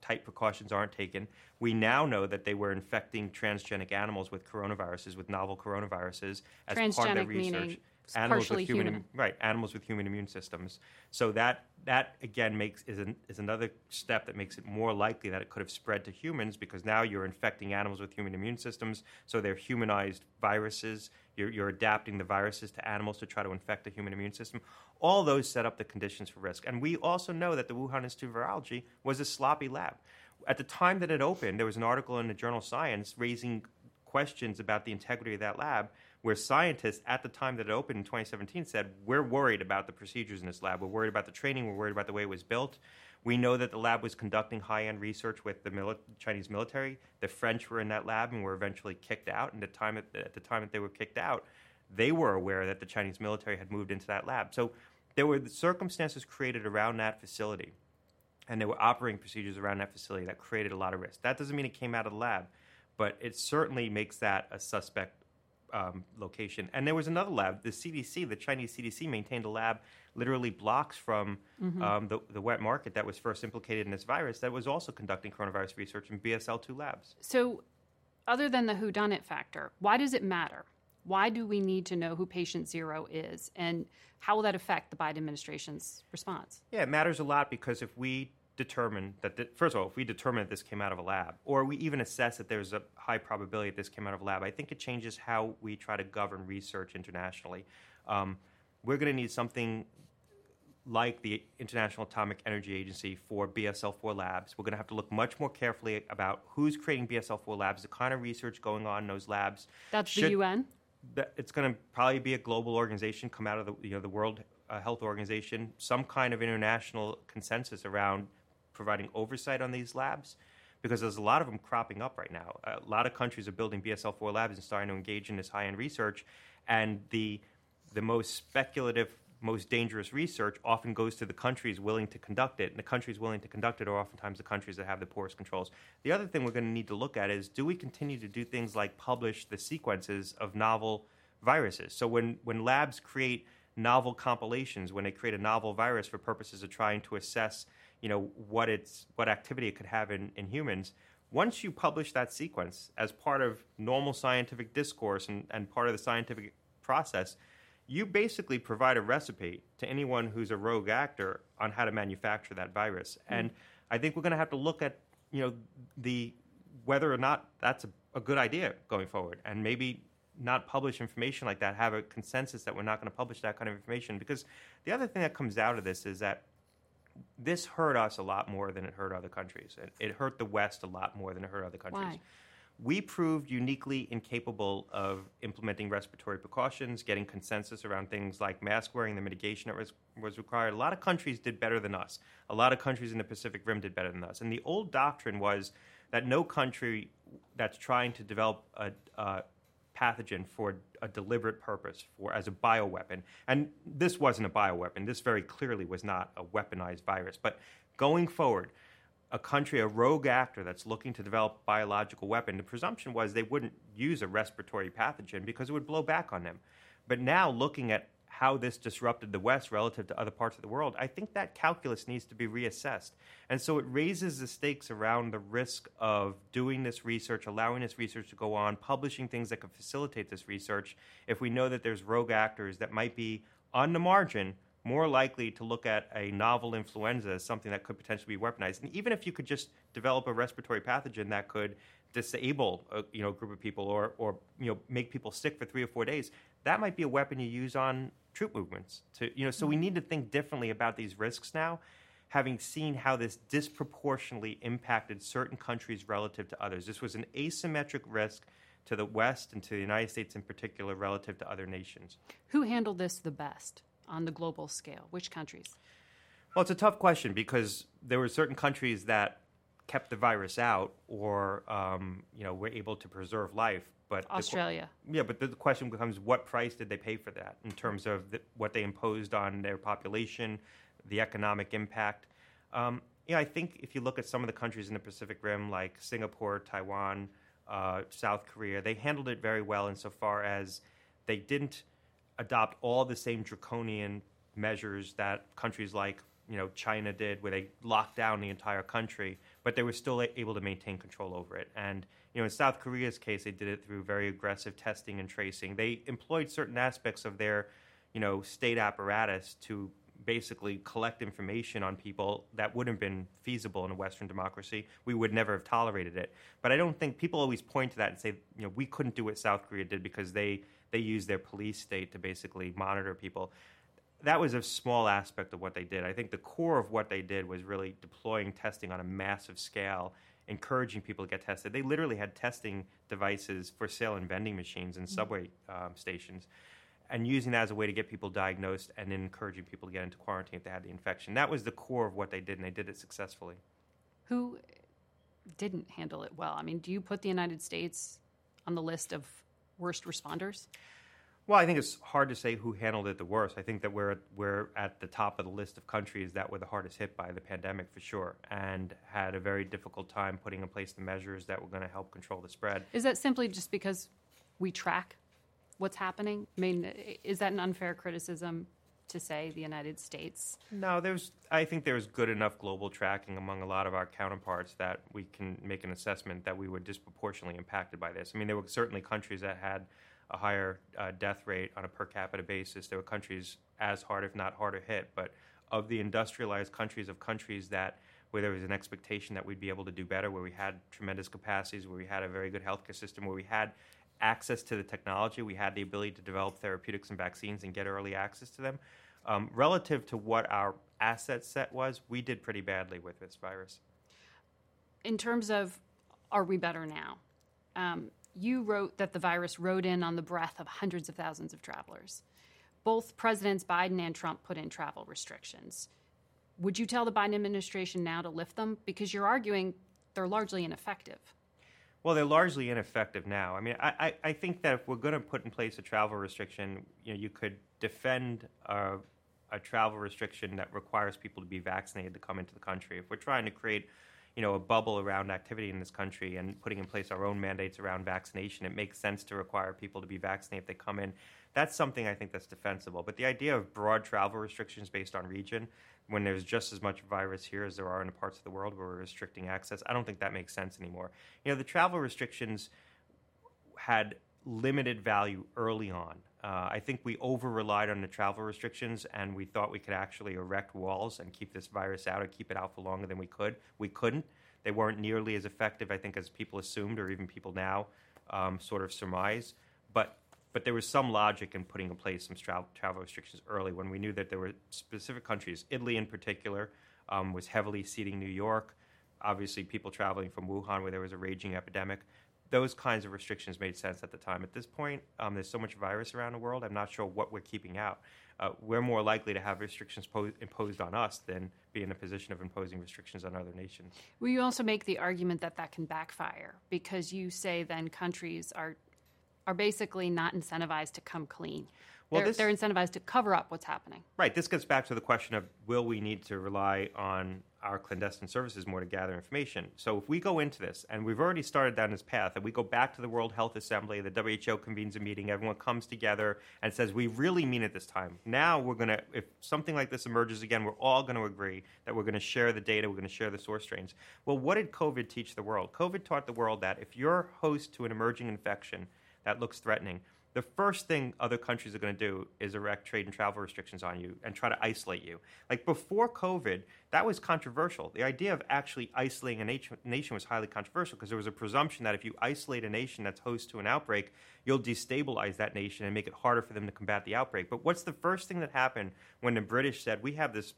tight precautions aren't taken. We now know that they were infecting transgenic animals with coronaviruses, with novel coronaviruses, as part of their research. meaning Animals with human, human. right? Animals with human immune systems. So that that again makes is an, is another step that makes it more likely that it could have spread to humans because now you're infecting animals with human immune systems, so they're humanized viruses. You're, you're adapting the viruses to animals to try to infect the human immune system. All those set up the conditions for risk. And we also know that the Wuhan Institute of Virology was a sloppy lab. At the time that it opened, there was an article in the journal Science raising questions about the integrity of that lab, where scientists at the time that it opened in 2017 said, We're worried about the procedures in this lab. We're worried about the training. We're worried about the way it was built. We know that the lab was conducting high end research with the mili- Chinese military. The French were in that lab and were eventually kicked out. And the time at, at the time that they were kicked out, they were aware that the Chinese military had moved into that lab. So there were the circumstances created around that facility and there were operating procedures around that facility that created a lot of risk. That doesn't mean it came out of the lab, but it certainly makes that a suspect um, location. And there was another lab, the CDC, the Chinese CDC maintained a lab literally blocks from um, the, the wet market that was first implicated in this virus that was also conducting coronavirus research in BSL 2 labs. So, other than the whodunit factor, why does it matter? Why do we need to know who patient zero is, and how will that affect the Biden administration's response? Yeah, it matters a lot because if we determine that, the, first of all, if we determine that this came out of a lab, or we even assess that there's a high probability that this came out of a lab, I think it changes how we try to govern research internationally. Um, we're going to need something like the International Atomic Energy Agency for BSL 4 labs. We're going to have to look much more carefully about who's creating BSL 4 labs, the kind of research going on in those labs. That's the UN. that it's going to probably be a global organization, come out of the you know the World uh, Health Organization, some kind of international consensus around providing oversight on these labs, because there's a lot of them cropping up right now. A lot of countries are building BSL-4 labs and starting to engage in this high-end research, and the the most speculative, most dangerous research often goes to the countries willing to conduct it, and the countries willing to conduct it are oftentimes the countries that have the poorest controls. The other thing we're going to need to look at is do we continue to do things like publish the sequences of novel viruses? So when, when labs create novel compilations, when they create a novel virus for purposes of trying to assess, you know, what its what activity it could have in, in humans, once you publish that sequence as part of normal scientific discourse and, and part of the scientific process, you basically provide a recipe to anyone who's a rogue actor on how to manufacture that virus. Hmm. And I think we're going to have to look at, you know, the whether or not that's a, a good idea going forward, and maybe not publish information like that. Have a consensus that we're not going to publish that kind of information because the other thing that comes out of this is that this hurt us a lot more than it hurt other countries. It, it hurt the West a lot more than it hurt other countries. Why? We proved uniquely incapable of implementing respiratory precautions, getting consensus around things like mask wearing, the mitigation that was, was required. A lot of countries did better than us. A lot of countries in the Pacific Rim did better than us. And the old doctrine was that no country that's trying to develop a, a pathogen for a deliberate purpose, for as a bioweapon, and this wasn't a bioweapon. This very clearly was not a weaponized virus. But going forward, a country, a rogue actor that's looking to develop biological weapon, the presumption was they wouldn't use a respiratory pathogen because it would blow back on them. But now, looking at how this disrupted the West relative to other parts of the world, I think that calculus needs to be reassessed. And so it raises the stakes around the risk of doing this research, allowing this research to go on, publishing things that could facilitate this research, if we know that there's rogue actors that might be on the margin more likely to look at a novel influenza as something that could potentially be weaponized. And even if you could just develop a respiratory pathogen that could disable a you know, group of people or, or you know, make people sick for three or four days, that might be a weapon you use on troop movements. To, you know, so we need to think differently about these risks now, having seen how this disproportionately impacted certain countries relative to others. This was an asymmetric risk to the West and to the United States in particular relative to other nations. Who handled this the best on the global scale? Which countries? Well, it's a tough question because there were certain countries that kept the virus out or um, you know were able to preserve life. But the Australia. yeah, but the the question becomes what price did they pay for that in terms of the, what they imposed on their population, the economic impact. Um, know, I think if you look at some of the countries in the Pacific Rim, like Singapore, Taiwan, uh, South Korea, they handled it very well insofar as they didn't adopt all the same draconian measures that countries like you know China did, where they locked down the entire country, but they were still able to maintain control over it. And you know, in South Korea's case, they did it through very aggressive testing and tracing. They employed certain aspects of their you know state apparatus to basically collect information on people that wouldn't have been feasible in a Western democracy. We would never have tolerated it. But I don't think people always point to that and say, you know, we couldn't do what South Korea did because they they used their police state to basically monitor people. That was a small aspect of what they did. I think the core of what they did was really deploying testing on a massive scale, encouraging people to get tested. They literally had testing devices for sale in vending machines and subway um, stations and using that as a way to get people diagnosed and encouraging people to get into quarantine if they had the infection. That was the core of what they did, and they did it successfully. Who didn't handle it well? I mean, do you put the United States on the list of worst responders? Well, I think it's hard to say who handled it the worst. I think that we're we're at the top of the list of countries that were the hardest hit by the pandemic for sure, and had a very difficult time putting in place the measures that were going to help control the spread. Is that simply just because we track what's happening? I mean, is that an unfair criticism to say the United States? No, there's. I think there's good enough global tracking among a lot of our counterparts that we can make an assessment that we were disproportionately impacted by this. I mean, there were certainly countries that had a higher uh, death rate on a per capita basis. There were countries as hard, if not harder hit. But of the industrialized countries, of countries that where there was an expectation that we'd be able to do better, where we had tremendous capacities, where we had a very good healthcare system, where we had access to the technology, we had the ability to develop therapeutics and vaccines and get early access to them. Um, relative to what our asset set was, we did pretty badly with this virus. In terms of are we better now? Um, you wrote that the virus rode in on the breath of hundreds of thousands of travelers. Both Presidents Biden and Trump put in travel restrictions. Would you tell the Biden administration now to lift them? Because you're arguing they're largely ineffective. Well, they're largely ineffective now. I mean, I, I, think that if we're going to put in place a travel restriction, you know, you could defend a, a travel restriction that requires people to be vaccinated to come into the country. If we're trying to create you know, a bubble around activity in this country and putting in place our own mandates around vaccination. It makes sense to require people to be vaccinated if they come in. That's something I think that's defensible. But the idea of broad travel restrictions based on region, when there's just as much virus here as there are in the parts of the world where we're restricting access, I don't think that makes sense anymore. You know, the travel restrictions had limited value early on. Uh, I think we over relied on the travel restrictions and we thought we could actually erect walls and keep this virus out and keep it out for longer than we could. We couldn't. They weren't nearly as effective, I think, as people assumed or even people now um, sort of surmise. But but there was some logic in putting in place some tra- travel restrictions early when we knew that there were specific countries, Italy in particular, um, was heavily seeding New York. Obviously, people traveling from Wuhan, where there was a raging epidemic those kinds of restrictions made sense at the time. At this point, um, there's so much virus around the world, I'm not sure what we're keeping out. Uh, we're more likely to have restrictions po- imposed on us than be in a position of imposing restrictions on other nations. Well, you also make the argument that that can backfire because you say then countries are are basically not incentivized to come clean. Well, they're, this, they're incentivized to cover up what's happening. Right. This gets back to the question of will we need to rely on our clandestine services more to gather information. So if we go into this, and we've already started down this path, and we go back to the World Health Assembly, the WHO convenes a meeting, everyone comes together and says, we really mean it this time. Now we're going to, if something like this emerges again, we're all going to agree that we're going to share the data, we're going to share the source strains. Well, what did COVID teach the world? COVID taught the world that if you're host to an emerging infection that looks threatening, the first thing other countries are going to do is erect trade and travel restrictions on you and try to isolate you. Like before COVID, that was controversial. The idea of actually isolating a nation was highly controversial because there was a presumption that if you isolate a nation that's host to an outbreak, you'll destabilize that nation and make it harder for them to combat the outbreak. But what's the first thing that happened when the British said, we have this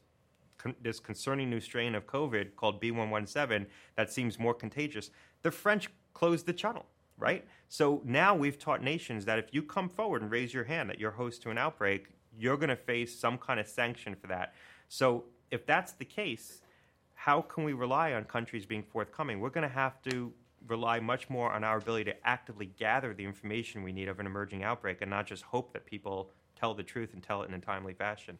this concerning new strain of COVID called B117 that seems more contagious? The French closed the channel right? So now we've taught nations that if you come forward and raise your hand that you're host to an outbreak, you're going to face some kind of sanction for that. So if that's the case, how can we rely on countries being forthcoming? We're going to have to rely much more on our ability to actively gather the information we need of an emerging outbreak and not just hope that people tell the truth and tell it in a timely fashion.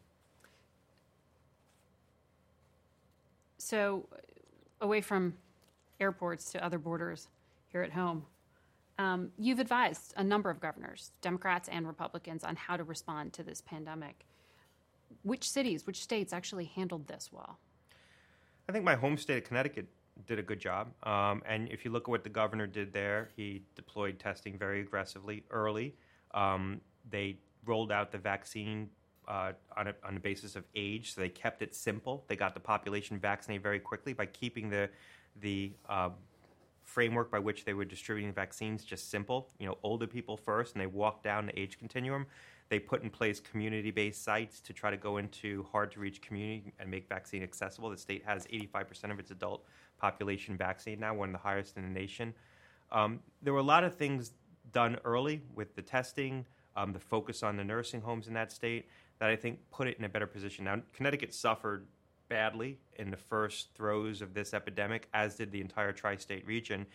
So, away from airports to other borders here at home, um, you've advised a number of governors, Democrats and Republicans, on how to respond to this pandemic. Which cities, which states actually handled this well? I think my home state of Connecticut did a good job. Um, and if you look at what the governor did there, he deployed testing very aggressively early. Um, they rolled out the vaccine uh, on, a, on the basis of age, so they kept it simple. They got the population vaccinated very quickly by keeping the the uh, framework by which they were distributing vaccines just simple. You know, older people first, and they walked down the age continuum. They put in place community-based sites to try to go into hard-to-reach community and make vaccine accessible. The state has 85% of its adult population vaccinated now, one of the highest in the nation. Um, there were a lot of things done early with the testing, um, the focus on the nursing homes in that state that I think put it in a better position. Now, Connecticut suffered badly in the first throes of this epidemic, as did the entire tri-state region.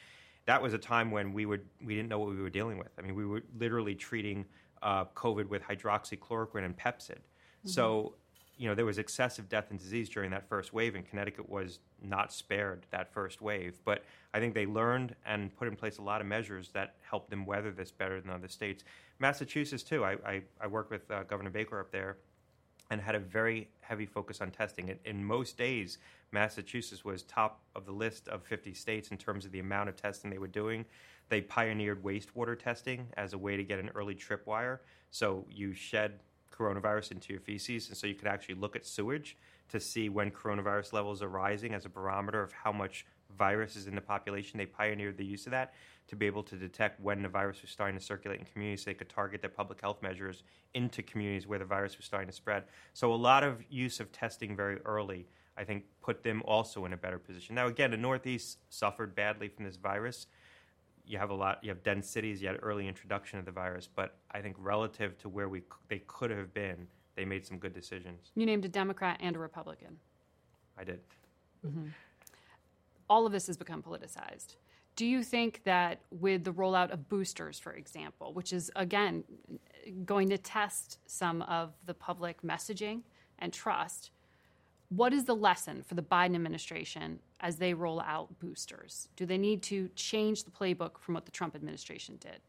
That was a time when we would we didn't know what we were dealing with. I mean, we were literally treating uh, COVID with hydroxychloroquine and Pepcid. Mm-hmm. So, you know, there was excessive death and disease during that first wave, and Connecticut was not spared that first wave. But I think they learned and put in place a lot of measures that helped them weather this better than other states. Massachusetts, too. I, I, I work with uh, Governor Baker up there and had a very heavy focus on testing. In, most days, Massachusetts was top of the list of 50 states in terms of the amount of testing they were doing. They pioneered wastewater testing as a way to get an early tripwire. So you shed coronavirus into your feces, and so you could actually look at sewage to see when coronavirus levels are rising as a barometer of how much virus is in the population. They pioneered the use of that to be able to detect when the virus was starting to circulate in communities so they could target their public health measures into communities where the virus was starting to spread. So a lot of use of testing very early, I think, put them also in a better position. Now, again, the Northeast suffered badly from this virus. You have a lot. You have dense cities. You had early introduction of the virus, but I think relative to where we they could have been, they made some good decisions. You named a Democrat and a Republican. I did. Mm-hmm. All of this has become politicized. Do you think that with the rollout of boosters, for example, which is again going to test some of the public messaging and trust, what is the lesson for the Biden administration as they roll out boosters? Do they need to change the playbook from what the Trump administration did?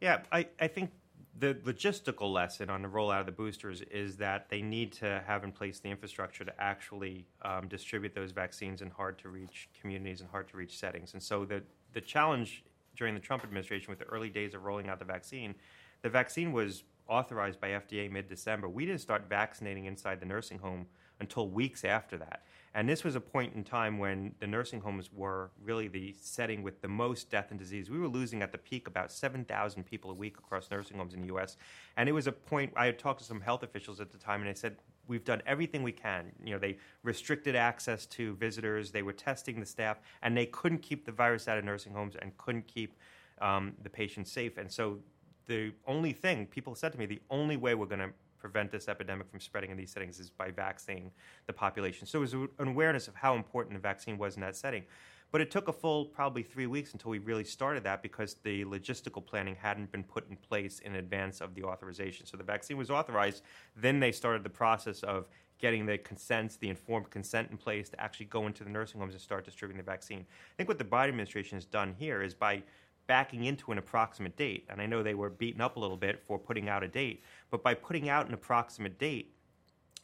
Yeah, I, I think the logistical lesson on the rollout of the boosters is that they need to have in place the infrastructure to actually um, distribute those vaccines in hard to reach communities and hard to reach settings. And so the, the challenge during the Trump administration with the early days of rolling out the vaccine, the vaccine was authorized by FDA mid December. We didn't start vaccinating inside the nursing home until weeks after that. And this was a point in time when the nursing homes were really the setting with the most death and disease. We were losing at the peak about 7,000 people a week across nursing homes in the U.S. And it was a point, I had talked to some health officials at the time, and they said, We've done everything we can. You know, they restricted access to visitors, they were testing the staff, and they couldn't keep the virus out of nursing homes and couldn't keep um, the patients safe. And so the only thing people said to me, the only way we're going to prevent this epidemic from spreading in these settings is by vaccinating the population. So it was an awareness of how important the vaccine was in that setting. But it took a full probably three weeks until we really started that because the logistical planning hadn't been put in place in advance of the authorization. So the vaccine was authorized, then they started the process of getting the consents, the informed consent in place to actually go into the nursing homes and start distributing the vaccine. I think what the Biden administration has done here is by backing into an approximate date, and I know they were beaten up a little bit for putting out a date, but by putting out an approximate date,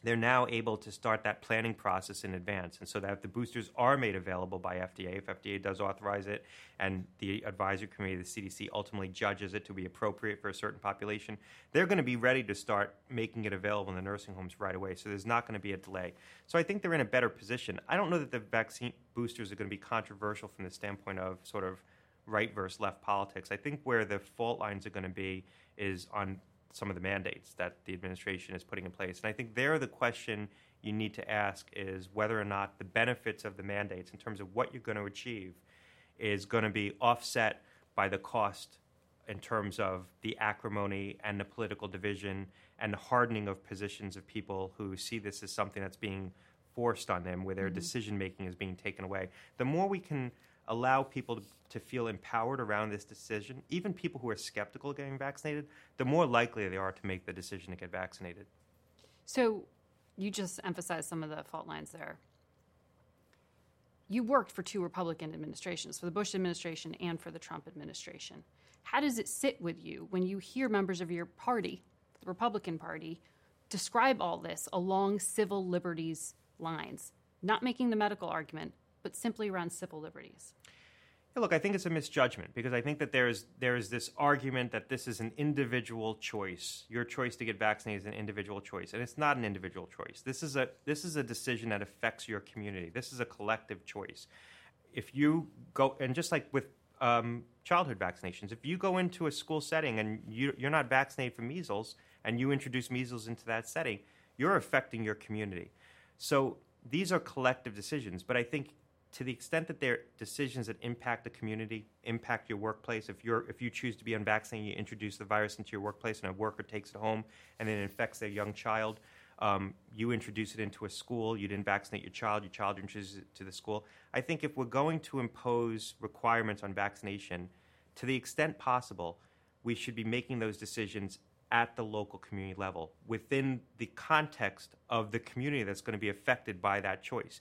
they're now able to start that planning process in advance. And so that if the boosters are made available by FDA, if FDA does authorize it and the advisory committee, the CDC, ultimately judges it to be appropriate for a certain population, they're going to be ready to start making it available in the nursing homes right away. So there's not going to be a delay. So I think they're in a better position. I don't know that the vaccine boosters are going to be controversial from the standpoint of sort of right versus left politics. I think where the fault lines are going to be is on some of the mandates that the administration is putting in place. And I think there the question you need to ask is whether or not the benefits of the mandates in terms of what you're going to achieve is going to be offset by the cost in terms of the acrimony and the political division and the hardening of positions of people who see this as something that's being forced on them, where their mm-hmm. decision making is being taken away. The more we can allow people to, to feel empowered around this decision, even people who are skeptical of getting vaccinated, the more likely they are to make the decision to get vaccinated. So you just emphasized some of the fault lines there. you worked for two Republican administrations, for the Bush administration and for the Trump administration. How does it sit with you when you hear members of your party, the Republican Party, describe all this along civil liberties lines, not making the medical argument, but simply around civil liberties? Yeah, look, I think it's a misjudgment because I think that there's there's this argument that this is an individual choice. Your choice to get vaccinated is an individual choice, and it's not an individual choice. This is a this is a decision that affects your community. This is a collective choice. If you go and just like with um, childhood vaccinations, if you go into a school setting and you, you're not vaccinated for measles, and you introduce measles into that setting, you're affecting your community. So these are collective decisions, but I think to the extent that they're decisions that impact the community, impact your workplace, if you're if you choose to be unvaccinated, you introduce the virus into your workplace, and a worker takes it home and it infects their young child. Um, you introduce it into a school. You didn't vaccinate your child. Your child introduces it to the school. I think if we're going to impose requirements on vaccination, to the extent possible, we should be making those decisions at the local community level within the context of the community that's going to be affected by that choice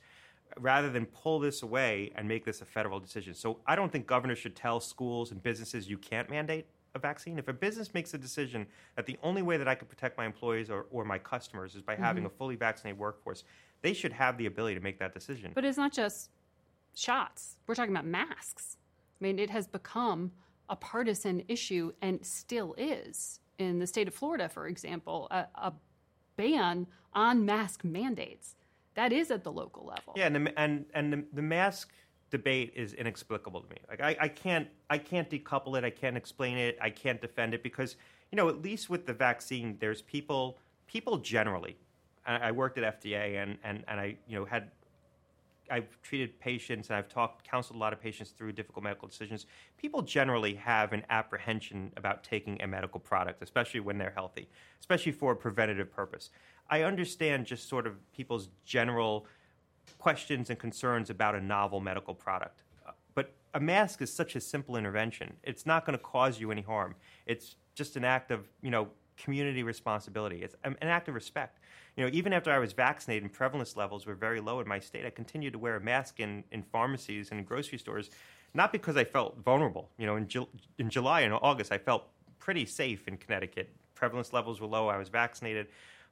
rather than pull this away and make this a federal decision. So I don't think governors should tell schools and businesses you can't mandate a vaccine. If a business makes a decision that the only way that I can protect my employees or, or my customers is by mm-hmm. having a fully vaccinated workforce, they should have the ability to make that decision. But it's not just shots. We're talking about masks. I mean, it has become a partisan issue and still is. In the state of Florida, for example, a, a ban on mask mandates that is at the local level. Yeah, and the, and and the, the mask debate is inexplicable to me. Like I, I can't I can't decouple it. I can't explain it. I can't defend it because you know at least with the vaccine, there's people people generally. I, I worked at FDA and and and I you know had I've treated patients and I've talked, counseled a lot of patients through difficult medical decisions. People generally have an apprehension about taking a medical product, especially when they're healthy, especially for a preventative purpose. I understand just sort of people's general questions and concerns about a novel medical product. But a mask is such a simple intervention. It's not going to cause you any harm. It's just an act of, you know, community responsibility. It's an act of respect. You know, even after I was vaccinated and prevalence levels were very low in my state, I continued to wear a mask in, in pharmacies and in grocery stores, not because I felt vulnerable. You know, in, Ju- in July and August, I felt pretty safe in Connecticut. Prevalence levels were low. I was vaccinated.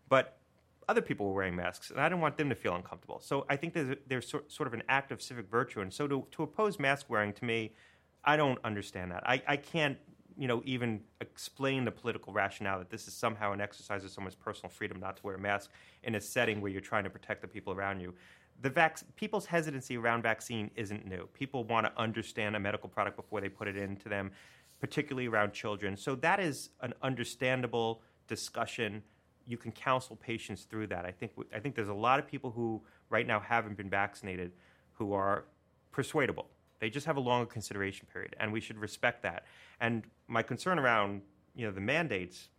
But other people were wearing masks, and I didn't want them to feel uncomfortable. So I think there's, there's sort of an act of civic virtue. And so to, to oppose mask wearing, to me, I don't understand that. I, I can't, you know, even explain the political rationale that this is somehow an exercise of someone's personal freedom not to wear a mask in a setting where you're trying to protect the people around you. The vac- people's hesitancy around vaccine isn't new. People want to understand a medical product before they put it into them, particularly around children. So that is an understandable discussion you can counsel patients through that. I think I think there's a lot of people who right now haven't been vaccinated who are persuadable. They just have a longer consideration period, and we should respect that. And my concern around you know the mandates,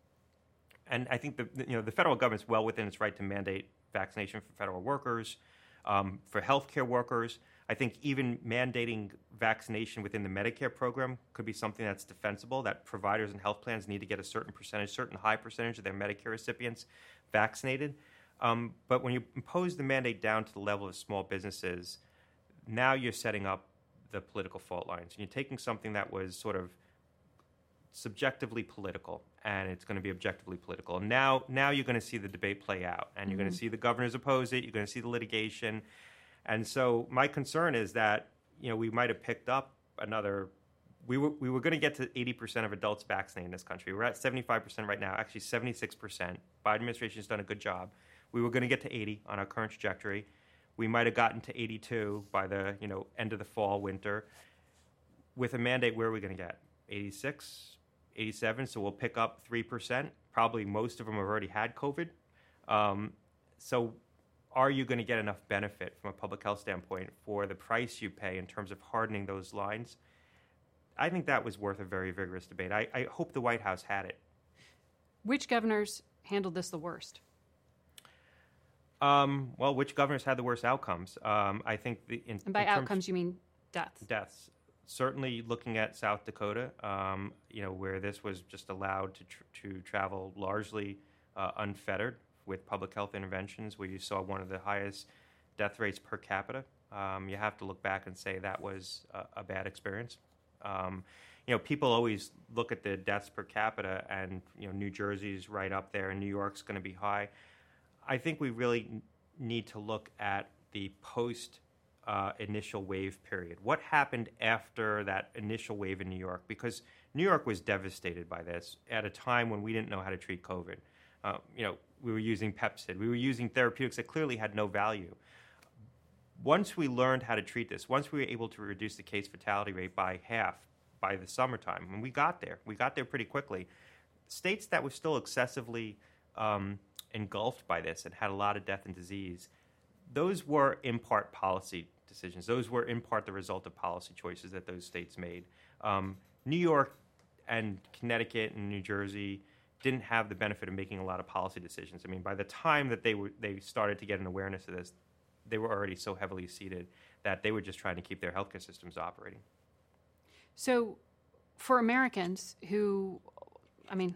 and I think the you know the federal government's well within its right to mandate vaccination for federal workers, um, for healthcare workers. I think even mandating vaccination within the Medicare program could be something that's defensible, that providers and health plans need to get a certain percentage, certain high percentage of their Medicare recipients vaccinated. Um, but when you impose the mandate down to the level of small businesses, now you're setting up the political fault lines. And you're taking something that was sort of subjectively political and it's going to be objectively political. Now, now you're going to see the debate play out and you're mm-hmm. going to see the governors oppose it, you're going to see the litigation and so my concern is that you know we might have picked up another. We were we were going to get to 80% of adults vaccinated in this country. We're at 75% right now. Actually, 76%. Biden administration has done a good job. We were going to get to 80 on our current trajectory. We might have gotten to 82 by the you know end of the fall winter. With a mandate, where are we going to get? 86, 87. So we'll pick up three percent. Probably most of them have already had COVID. Um, so are you going to get enough benefit from a public health standpoint for the price you pay in terms of hardening those lines? I think that was worth a very vigorous debate. I, I hope the White House had it. Which governors handled this the worst? Um, well, which governors had the worst outcomes? Um, I think the in, and by outcomes you mean deaths. Deaths. Certainly, looking at South Dakota, um, you know, where this was just allowed to tr- to travel largely uh, unfettered with public health interventions, where you saw one of the highest death rates per capita Um, you have to look back and say that was a, a bad experience. Um, you know, people always look at the deaths per capita, and you know, New Jersey's right up there, and New York's going to be high. I think we really need to look at the post uh, initial wave period. What happened after that initial wave in New York? Because New York was devastated by this at a time when we didn't know how to treat COVID. Uh, you know, we were using Pepcid, we were using therapeutics that clearly had no value. Once we learned how to treat this, once we were able to reduce the case fatality rate by half by the summertime, and we got there, we got there pretty quickly. States that were still excessively um, engulfed by this and had a lot of death and disease, those were in part policy decisions. Those were in part the result of policy choices that those states made. Um, New York and Connecticut and New Jersey didn't have the benefit of making a lot of policy decisions. I mean, by the time that they were they started to get an awareness of this, they were already so heavily seeded that they were just trying to keep their healthcare systems operating. So, for Americans who, I mean,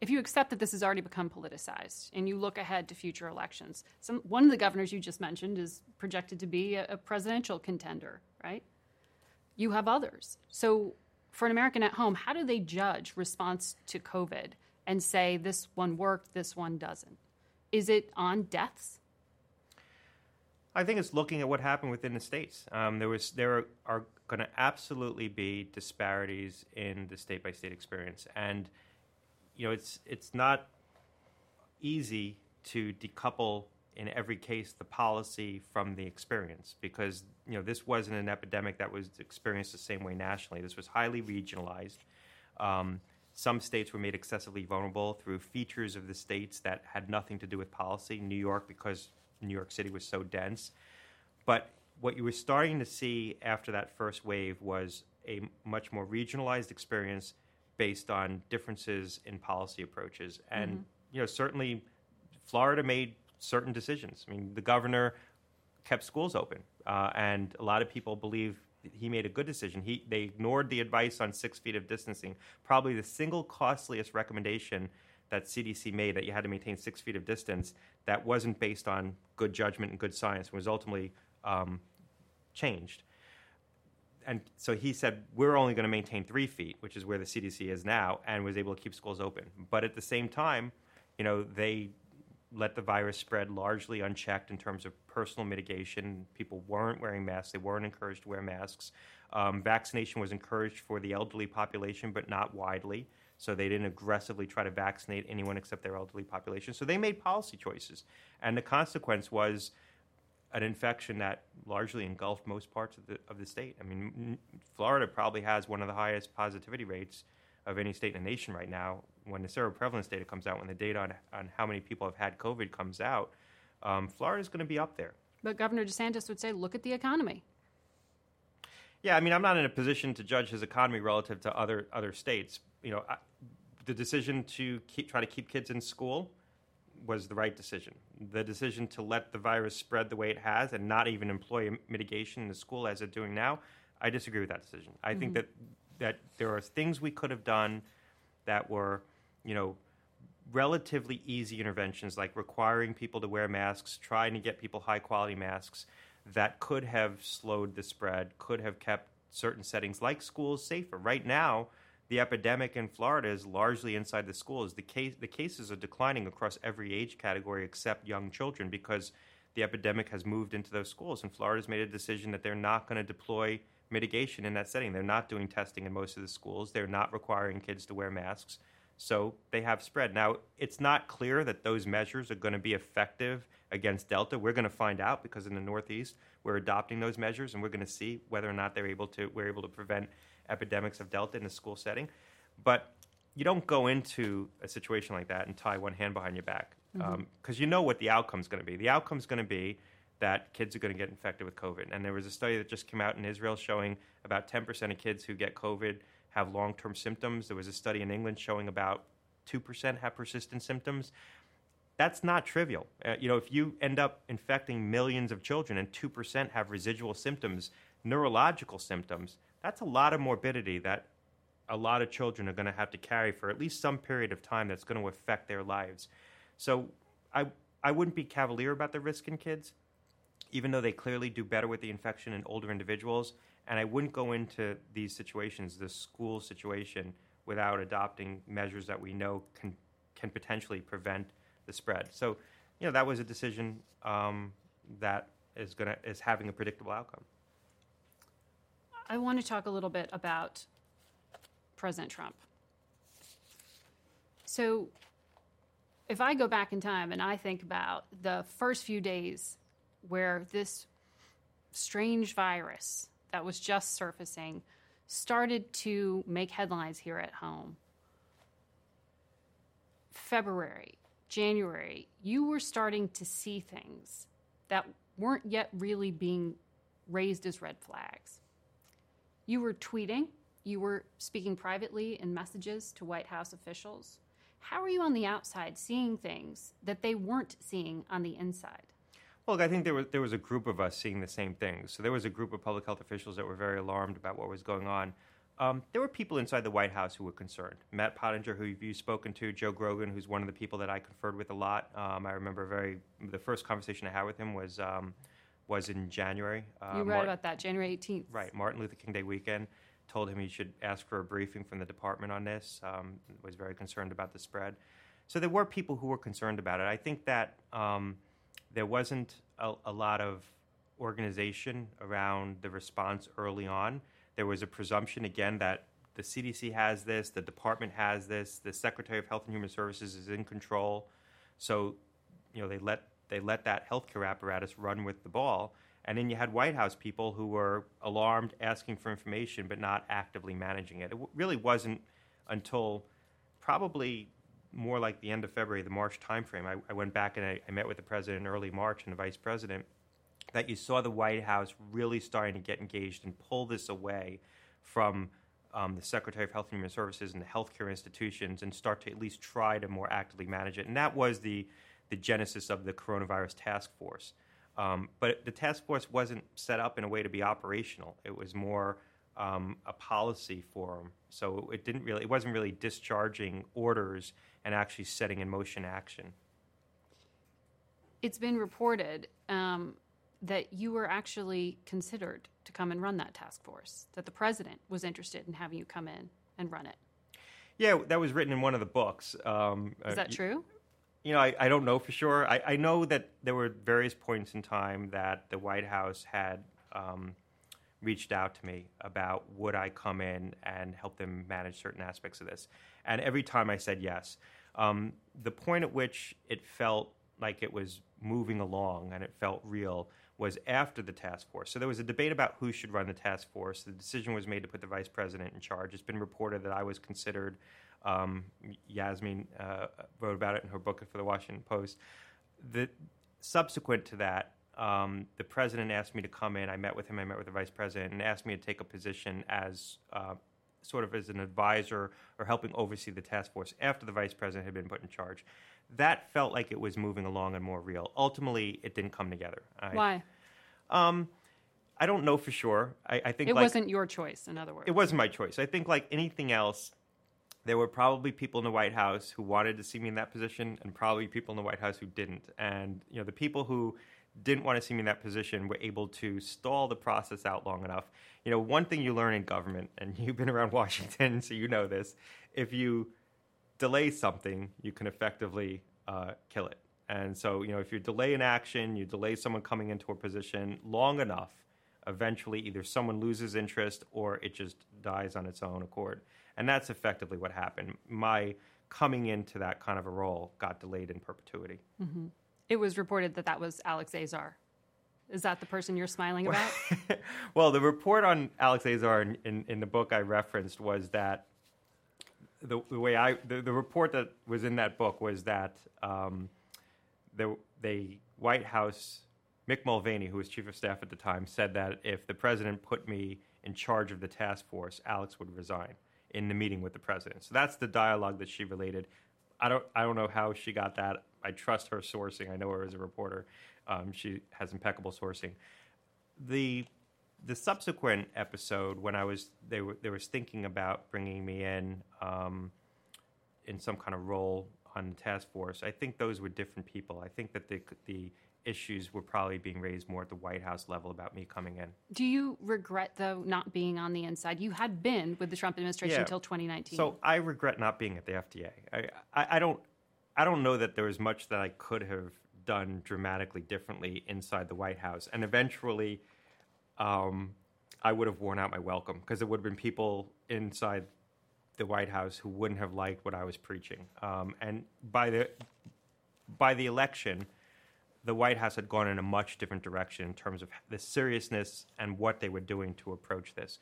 if you accept that this has already become politicized and you look ahead to future elections, some, one of the governors you just mentioned is projected to be a, a presidential contender, right? You have others. So, for an American at home, how do they judge response to COVID and say this one worked, this one doesn't? Is it on deaths? I think it's looking at what happened within the states. Um, there was there are, are going to absolutely be disparities in the state by state experience, and you know it's it's not easy to decouple in every case the policy from the experience because you know this wasn't an epidemic that was experienced the same way nationally. This was highly regionalized. Um, some states were made excessively vulnerable through features of the states that had nothing to do with policy. New York, because New York City was so dense. But what you were starting to see after that first wave was a much more regionalized experience based on differences in policy approaches. And, mm-hmm. you know, certainly Florida made certain decisions. I mean, the governor kept schools open, uh, and a lot of people believe he made a good decision. He, they ignored the advice on six feet of distancing, probably the single costliest recommendation that CDC made that you had to maintain six feet of distance that wasn't based on good judgment and good science and was ultimately um, changed. And so he said, we're only going to maintain three feet, which is where the CDC is now, and was able to keep schools open. But at the same time, you know, they let the virus spread largely unchecked in terms of personal mitigation. People weren't wearing masks, they weren't encouraged to wear masks. Um, vaccination was encouraged for the elderly population, but not widely. So they didn't aggressively try to vaccinate anyone except their elderly population. So they made policy choices. And the consequence was an infection that largely engulfed most parts of the, of the state. I mean, Florida probably has one of the highest positivity rates of any state in the nation right now. When the seroprevalence data comes out, when the data on, on how many people have had COVID comes out, um, Florida is going to be up there. But Governor DeSantis would say, look at the economy. Yeah, I mean, I'm not in a position to judge his economy relative to other other states. You know, I, the decision to keep try to keep kids in school was the right decision. The decision to let the virus spread the way it has and not even employ mitigation in the school as it's doing now, I disagree with that decision. I mm-hmm. think that that there are things we could have done that were, you know, relatively easy interventions like requiring people to wear masks, trying to get people high quality masks that could have slowed the spread, could have kept certain settings like schools safer. Right now, the epidemic in Florida is largely inside the schools. The case the cases are declining across every age category except young children because the epidemic has moved into those schools. And Florida's made a decision that they're not going to deploy mitigation in that setting. They're not doing testing in most of the schools. They're not requiring kids to wear masks. So they have spread. Now, it's not clear that those measures are going to be effective against Delta. We're going to find out because in the Northeast, we're adopting those measures and we're going to see whether or not they're able to, we're able to prevent epidemics of Delta in a school setting. But you don't go into a situation like that and tie one hand behind your back because mm-hmm. um, you know what the outcome is going to be. The outcome is going to be that kids are going to get infected with COVID. And there was a study that just came out in Israel showing about 10% of kids who get COVID have long term symptoms. There was a study in England showing about 2% have persistent symptoms. That's not trivial. Uh, you know, if you end up infecting millions of children and 2% have residual symptoms, neurological symptoms, that's a lot of morbidity that a lot of children are going to have to carry for at least some period of time that's going to affect their lives. So I, I wouldn't be cavalier about the risk in kids. even though they clearly do better with the infection in older individuals. And I wouldn't go into these situations, the school situation, without adopting measures that we know can can potentially prevent the spread. So, you know, that was a decision um, that is going to is having a predictable outcome. I want to talk a little bit about President Trump. So, if I go back in time and I think about the first few days where this strange virus that was just surfacing started to make headlines here at home, February, January, you were starting to see things that weren't yet really being raised as red flags. You were tweeting, you were speaking privately in messages to White House officials. How are you on the outside seeing things that they weren't seeing on the inside? Well, I think there was there was a group of us seeing the same things. So there was a group of public health officials that were very alarmed about what was going on. Um, there were people inside the White House who were concerned. Matt Pottinger, who you've spoken to, Joe Grogan, who's one of the people that I conferred with a lot. Um, I remember very the first conversation I had with him was um, was in January. Uh, you read about that January 18th, right? Martin Luther King Day weekend. Told him he should ask for a briefing from the department on this. Um, was very concerned about the spread. So there were people who were concerned about it. I think that um, there wasn't a, a lot of organization around the response early on there was a presumption, again, that the CDC has this, the department has this, the Secretary of Health and Human Services is in control. So, you know, they let they let that healthcare apparatus run with the ball. And then you had White House people who were alarmed, asking for information, but not actively managing it. It really wasn't until probably more like the end of February, the March timeframe. I, I went back and I, I met with the president in early March and the vice president that you saw the White House really starting to get engaged and pull this away from um, the Secretary of Health and Human Services and the healthcare institutions and start to at least try to more actively manage it. And that was the, the genesis of the coronavirus task force. Um, but the task force wasn't set up in a way to be operational. It was more um, a policy forum. So it didn't really, it wasn't really discharging orders and actually setting in motion action. It's been reported um, that you were actually considered to come and run that task force, that the president was interested in having you come in and run it. Yeah, that was written in one of the books. Um, Is that uh, true? You know, I, I, don't know for sure. I, I, know that there were various points in time that the White House had um, reached out to me about would I come in and help them manage certain aspects of this. And every time I said yes. Um, the point at which it felt like it was moving along and it felt real was after the task force. So there was a debate about who should run the task force. The decision was made to put the vice president in charge. It's been reported that I was considered. Um, Yasmeen uh, wrote about it in her book for the Washington Post. The subsequent to that, um, the president asked me to come in. I met with him. I met with the vice president and asked me to take a position as uh, sort of as an advisor or helping oversee the task force after the vice president had been put in charge that felt like it was moving along and more real. Ultimately, it didn't come together. I, Why? Um, I don't know for sure. I, I think it like, wasn't your choice. In other words, it wasn't my choice. I think like anything else, there were probably people in the White House who wanted to see me in that position, and probably people in the White House who didn't. And you know, the people who didn't want to see me in that position were able to stall the process out long enough. You know, one thing you learn in government, and you've been around Washington, so you know this: if you delay something, you can effectively uh, kill it. And so, you know, if you delay an action, you delay someone coming into a position long enough, eventually either someone loses interest or it just dies on its own accord. And that's effectively what happened. My coming into that kind of a role got delayed in perpetuity. Mm-hmm. It was reported that that was Alex Azar. Is that the person you're smiling about? well, the report on Alex Azar in, in, in, the book I referenced was that the, the way I the, the report that was in that book was that um, the the White House Mick Mulvaney, who was chief of staff at the time, said that if the president put me in charge of the task force, Alex would resign in the meeting with the president. So that's the dialogue that she related. I don't I don't know how she got that. I trust her sourcing. I know her as a reporter. Um, she has impeccable sourcing. The the subsequent episode, when I was they were they was thinking about bringing me in um, in some kind of role on the task force, I think those were different people. I think that the the issues were probably being raised more at the White House level about me coming in. Do you regret though not being on the inside? You had been with the Trump administration Yeah. until 2019. So I regret not being at the FDA. I, I, I don't I don't know that there was much that I could have done dramatically differently inside the White House, and eventually, um, I would have worn out my welcome because there would have been people inside the White House who wouldn't have liked what I was preaching. Um, and by the by the election, the White House had gone in a much different direction in terms of the seriousness and what they were doing to approach this.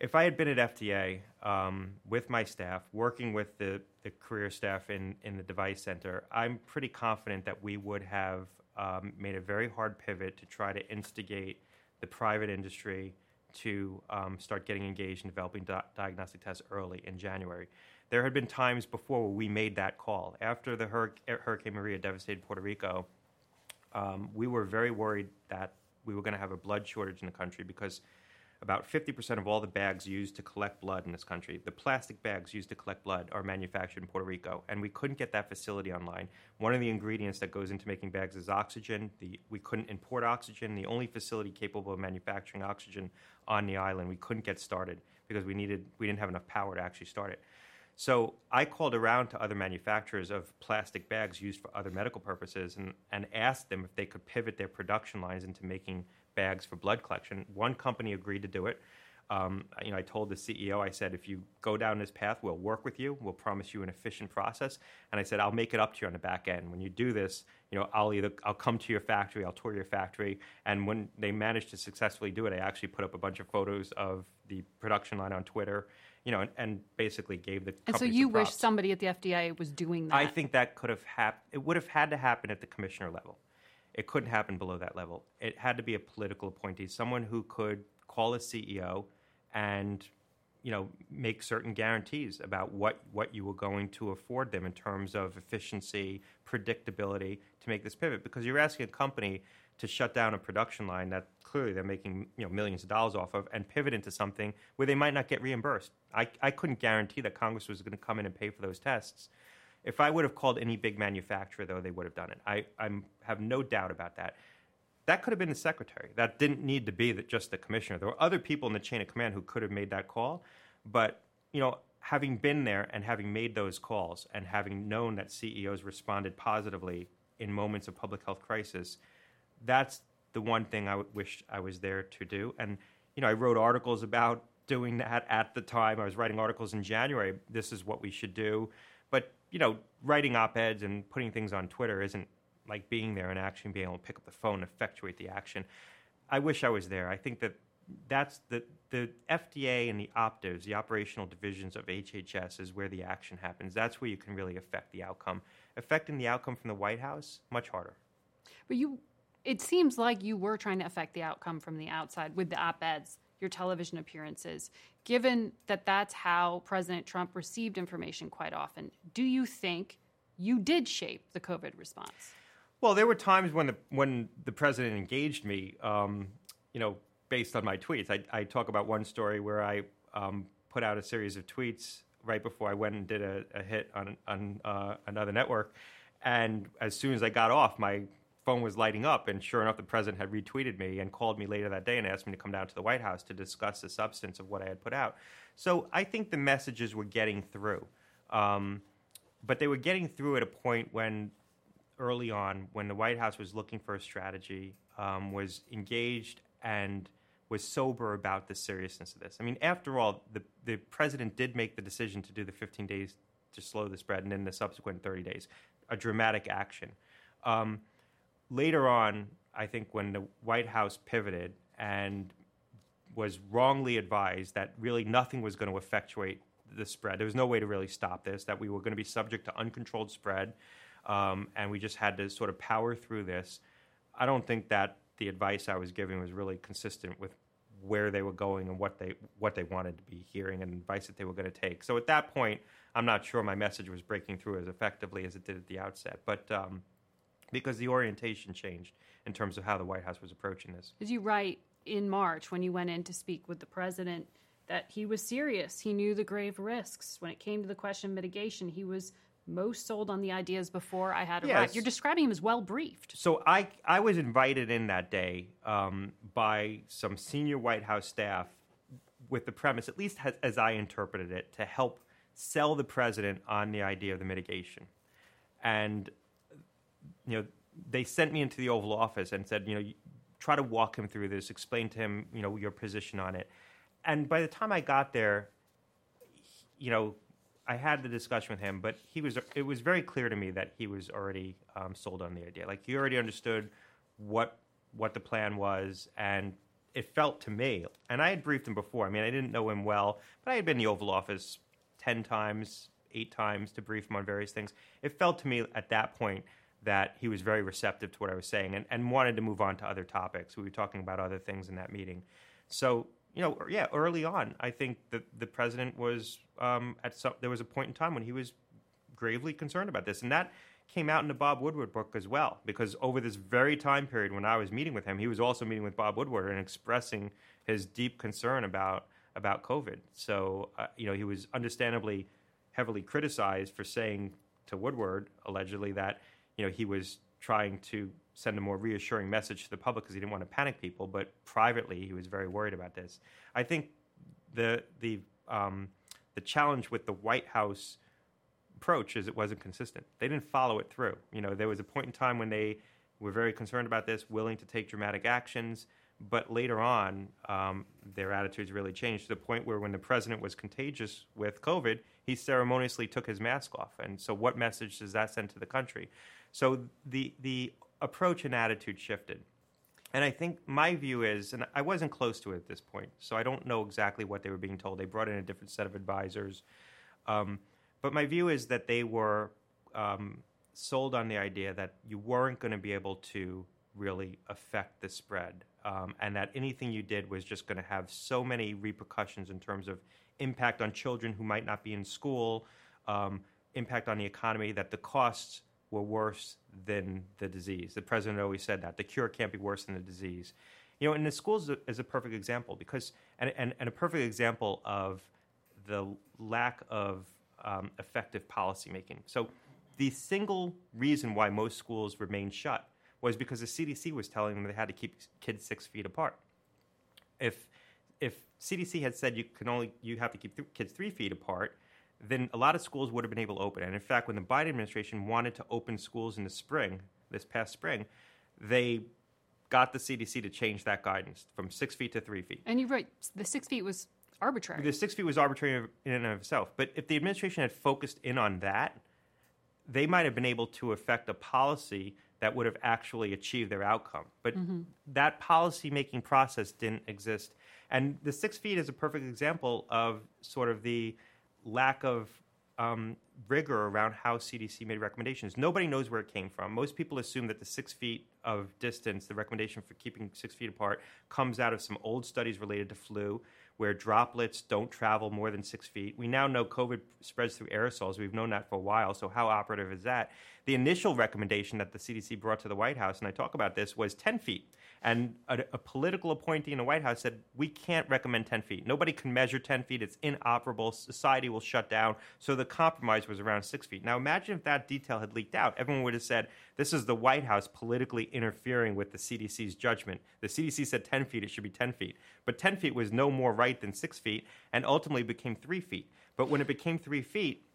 If I had been at FDA um, with my staff, working with the, the career staff in, in the device center, I'm pretty confident that we would have um, made a very hard pivot to try to instigate the private industry to um, start getting engaged in developing di- diagnostic tests early in January. There had been times before where we made that call. After the hur- Hurricane Maria devastated Puerto Rico, um, we were very worried that we were going to have a blood shortage in the country because about 50% of all the bags used to collect blood in this country, the plastic bags used to collect blood, are manufactured in Puerto Rico. And we couldn't get that facility online. One of the ingredients that goes into making bags is oxygen. The, we couldn't import oxygen. The only facility capable of manufacturing oxygen on the island, we couldn't get started because we, needed, we didn't have enough power to actually start it. So I called around to other manufacturers of plastic bags used for other medical purposes and, and asked them if they could pivot their production lines into making bags for blood collection. One company agreed to do it. Um, you know, I told the CEO, I said, if you go down this path, we'll work with you. We'll promise you an efficient process. And I said, I'll make it up to you on the back end. When you do this, you know, I'll either I'll come to your factory, I'll tour your factory. And when they managed to successfully do it, I actually put up a bunch of photos of the production line on Twitter. You know, and, and basically gave the and so you wish somebody at the FDA was doing that. I think that could have happened. It would have had to happen at the commissioner level. It couldn't happen below that level. It had to be a political appointee, someone who could call a CEO and, you know, make certain guarantees about what, what you were going to afford them in terms of efficiency, predictability to make this pivot. Because you're asking a company to shut down a production line that clearly they're making you know millions of dollars off of and pivot into something where they might not get reimbursed. I, I couldn't guarantee that Congress was going to come in and pay for those tests. If I would have called any big manufacturer, though, they would have done it. I I'm, have no doubt about that. That could have been the secretary. That didn't need to be the, just the commissioner. There were other people in the chain of command who could have made that call. But, you know, having been there and having made those calls and having known that CEOs responded positively in moments of public health crisis, that's the one thing I wish I was there to do. And, you know, I wrote articles about doing that at the time. I was writing articles in January. This is what we should do. But, you know, writing op eds and putting things on Twitter isn't like being there and actually being able to pick up the phone and effectuate the action. I wish I was there. I think that that's the, the FDA and the OpDivs, the operational divisions of HHS, is where the action happens. That's where you can really affect the outcome. Affecting the outcome from the White House, much harder. But you, it seems like you were trying to affect the outcome from the outside with the op eds, your television appearances. Given that that's how President Trump received information quite often, do you think you did shape the COVID response? Well, there were times when the when the president engaged me, um, you know, based on my tweets. I, I talk about one story where I um, put out a series of tweets right before I went and did a, a hit on on uh, another network, and as soon as I got off, my phone was lighting up, and sure enough, the president had retweeted me and called me later that day and asked me to come down to the White House to discuss the substance of what I had put out. So I think the messages were getting through, um, but they were getting through at a point when early on when the White House was looking for a strategy, um, was engaged and was sober about the seriousness of this. I mean, after all, the, the president did make the decision to do the 15 days to slow the spread and then the subsequent 30 days, a dramatic action. Um, later on, I think when the White House pivoted and was wrongly advised that really nothing was going to effectuate the spread, there was no way to really stop this, that we were going to be subject to uncontrolled spread um, and we just had to sort of power through this. I don't think that the advice I was giving was really consistent with where they were going and what they what they wanted to be hearing and advice that they were going to take. So at that point, I'm not sure my message was breaking through as effectively as it did at the outset, but um, because the orientation changed in terms of how the White House was approaching this. As you write in March when you went in to speak with the president, that he was serious. He knew the grave risks. When it came to the question of mitigation, he was most sold on the ideas before I had Yes. arrived. You're describing him as well briefed. So I I was invited in that day um, by some senior White House staff with the premise, at least as, as I interpreted it, to help sell the president on the idea of the mitigation. And you know, they sent me into the Oval Office and said, you know, try to walk him through this, explain to him, you know, your position on it. And by the time I got there, you know, I had the discussion with him, but he was. It was very clear to me that he was already um, sold on the idea. Like he already understood what what the plan was, and it felt to me. And I had briefed him before. I mean, I didn't know him well, but I had been in the Oval Office ten times, eight times to brief him on various things. It felt to me at that point that he was very receptive to what I was saying and, and wanted to move on to other topics. We were talking about other things in that meeting. So, you know, yeah, early on, I think that the president was um, at some, there was a point in time when he was gravely concerned about this. And that came out in the Bob Woodward book as well, because over this very time period when I was meeting with him, he was also meeting with Bob Woodward and expressing his deep concern about about COVID. So, uh, you know, he was understandably heavily criticized for saying to Woodward, allegedly, that, you know, he was trying to send a more reassuring message to the public because he didn't want to panic people, but privately he was very worried about this. I think the the um, the challenge with the White House approach is it wasn't consistent. They didn't follow it through. You know, there was a point in time when they were very concerned about this, willing to take dramatic actions, but later on, um, their attitudes really changed to the point where when the president was contagious with COVID, he ceremoniously took his mask off. And so, what message does that send to the country? So the the approach and attitude shifted. And I think my view is, and I wasn't close to it at this point, so I don't know exactly what they were being told. They brought in a different set of advisors. Um, but my view is that they were um, sold on the idea that you weren't going to be able to really affect the spread, um, and that anything you did was just going to have so many repercussions in terms of impact on children who might not be in school, um, impact on the economy, that the costs were worse than the disease. The president always said that the cure can't be worse than the disease. You know, and the schools is a, perfect example because, and, and, and a perfect example of the lack of um, effective policymaking. So, the single reason why most schools remained shut was because the CDC was telling them they had to keep kids six feet apart. If if CDC had said you can only you have to keep th- kids three feet apart, then a lot of schools would have been able to open. And in fact, when the Biden administration wanted to open schools in the spring, this past spring, they got the CDC to change that guidance from six feet to three feet. And you're right, the six feet was arbitrary. The six feet was arbitrary in and of itself. But if the administration had focused in on that, they might have been able to affect a policy that would have actually achieved their outcome. But mm-hmm. that policy making process didn't exist. And the six feet is a perfect example of sort of the lack of um, rigor around how CDC made recommendations. Nobody knows where it came from. Most people assume that the six feet of distance, the recommendation for keeping six feet apart, comes out of some old studies related to flu, where droplets don't travel more than six feet. We now know COVID spreads through aerosols. We've known that for a while. So, how operative is that? The initial recommendation that the CDC brought to the White House, and I talk about this, was 10 feet. And a, a political appointee in the White House said, We can't recommend 10 feet. Nobody can measure 10 feet. It's inoperable. Society will shut down. So, the compromise was around six feet. Now, imagine if that detail had leaked out. Everyone would have said, This is the White House politically interfering with the CDC's judgment. The CDC said 10 feet, it should be 10 feet. But 10 feet was no more right than six feet and ultimately became three feet. But when it became three feet,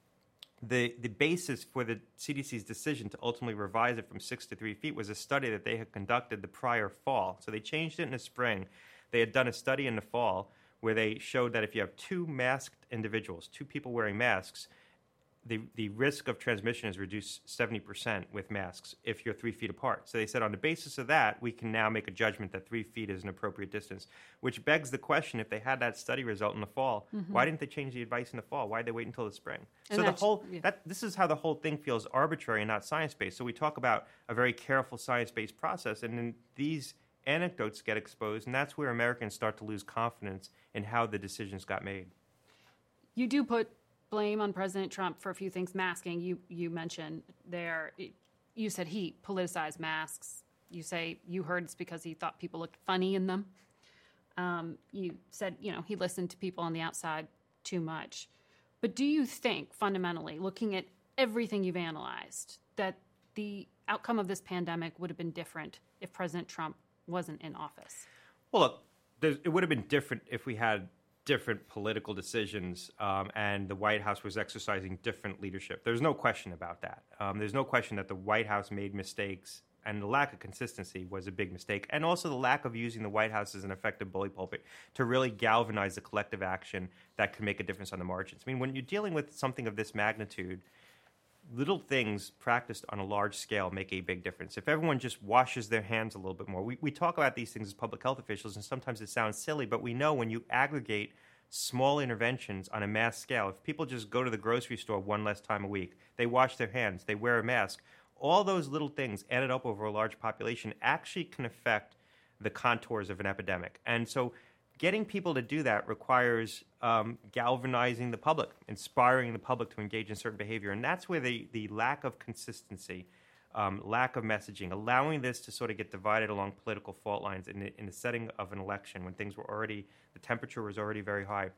the, the basis for the CDC's decision to ultimately revise it from six to three feet was a study that they had conducted the prior fall. So they changed it in the spring. They had done a study in the fall where they showed that if you have two masked individuals, two people wearing masks, the, the risk of transmission is reduced 70% with masks if you're three feet apart. So they said on the basis of that, we can now make a judgment that three feet is an appropriate distance, which begs the question if they had that study result in the fall, mm-hmm. why didn't they change the advice in the fall? Why did they wait until the spring? And so the whole, yeah. that, this is how the whole thing feels arbitrary and not science based. So we talk about a very careful science based process, and then these anecdotes get exposed, and that's where Americans start to lose confidence in how the decisions got made. you do put blame on President Trump for a few things. Masking, you you mentioned there. You said he politicized masks. You say you heard it's because he thought people looked funny in them. Um, you said you know he listened to people on the outside too much. But do you think fundamentally, looking at everything you've analyzed, that the outcome of this pandemic would have been different if President Trump wasn't in office? Well, look, it would have been different if we had different political decisions um, and the White House was exercising different leadership. There's no question about that. Um, there's no question that the White House made mistakes and the lack of consistency was a big mistake. And also the lack of using the White House as an effective bully pulpit to really galvanize the collective action that can make a difference on the margins. I mean, when you're dealing with something of this magnitude, little things practiced on a large scale make a big difference. If everyone just washes their hands a little bit more, we, we talk about these things as public health officials, and sometimes it sounds silly, but we know when you aggregate small interventions on a mass scale, if people just go to the grocery store one less time a week, they wash their hands, they wear a mask, all those little things added up over a large population actually can affect the contours of an epidemic. And so getting people to do that requires um, galvanizing the public, inspiring the public to engage in certain behavior. And that's where the, the lack of consistency, um, lack of messaging, allowing this to sort of get divided along political fault lines in the, in the setting of an election when things were already, the temperature was already very high,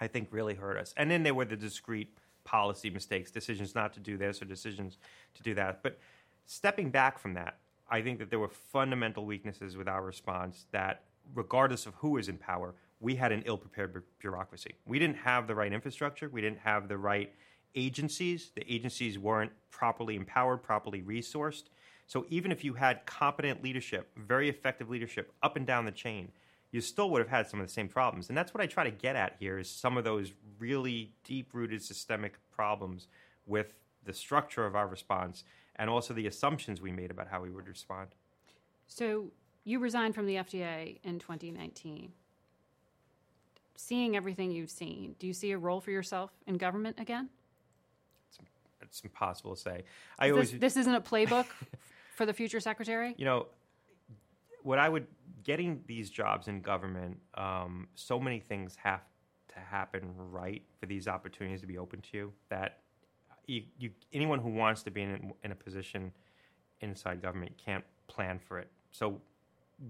I think really hurt us. And then there were the discrete policy mistakes, decisions not to do this or decisions to do that. But stepping back from that, I think that there were fundamental weaknesses with our response that, regardless of who is in power, we had an ill prepared bureaucracy. We didn't have the right infrastructure, we didn't have the right agencies. The agencies weren't properly empowered, properly resourced. So even if you had competent leadership, very effective leadership up and down the chain, you still would have had some of the same problems. And that's what I try to get at here is some of those really deep-rooted systemic problems with the structure of our response and also the assumptions we made about how we would respond. So you resigned from the FDA in 2019. Seeing everything you've seen, do you see a role for yourself in government again? It's, it's impossible to say. I this, always this isn't a playbook for the future secretary. You know, what I would getting these jobs in government, um, so many things have to happen right for these opportunities to be open to you. That you, you anyone who wants to be in, in a position inside government can't plan for it. So,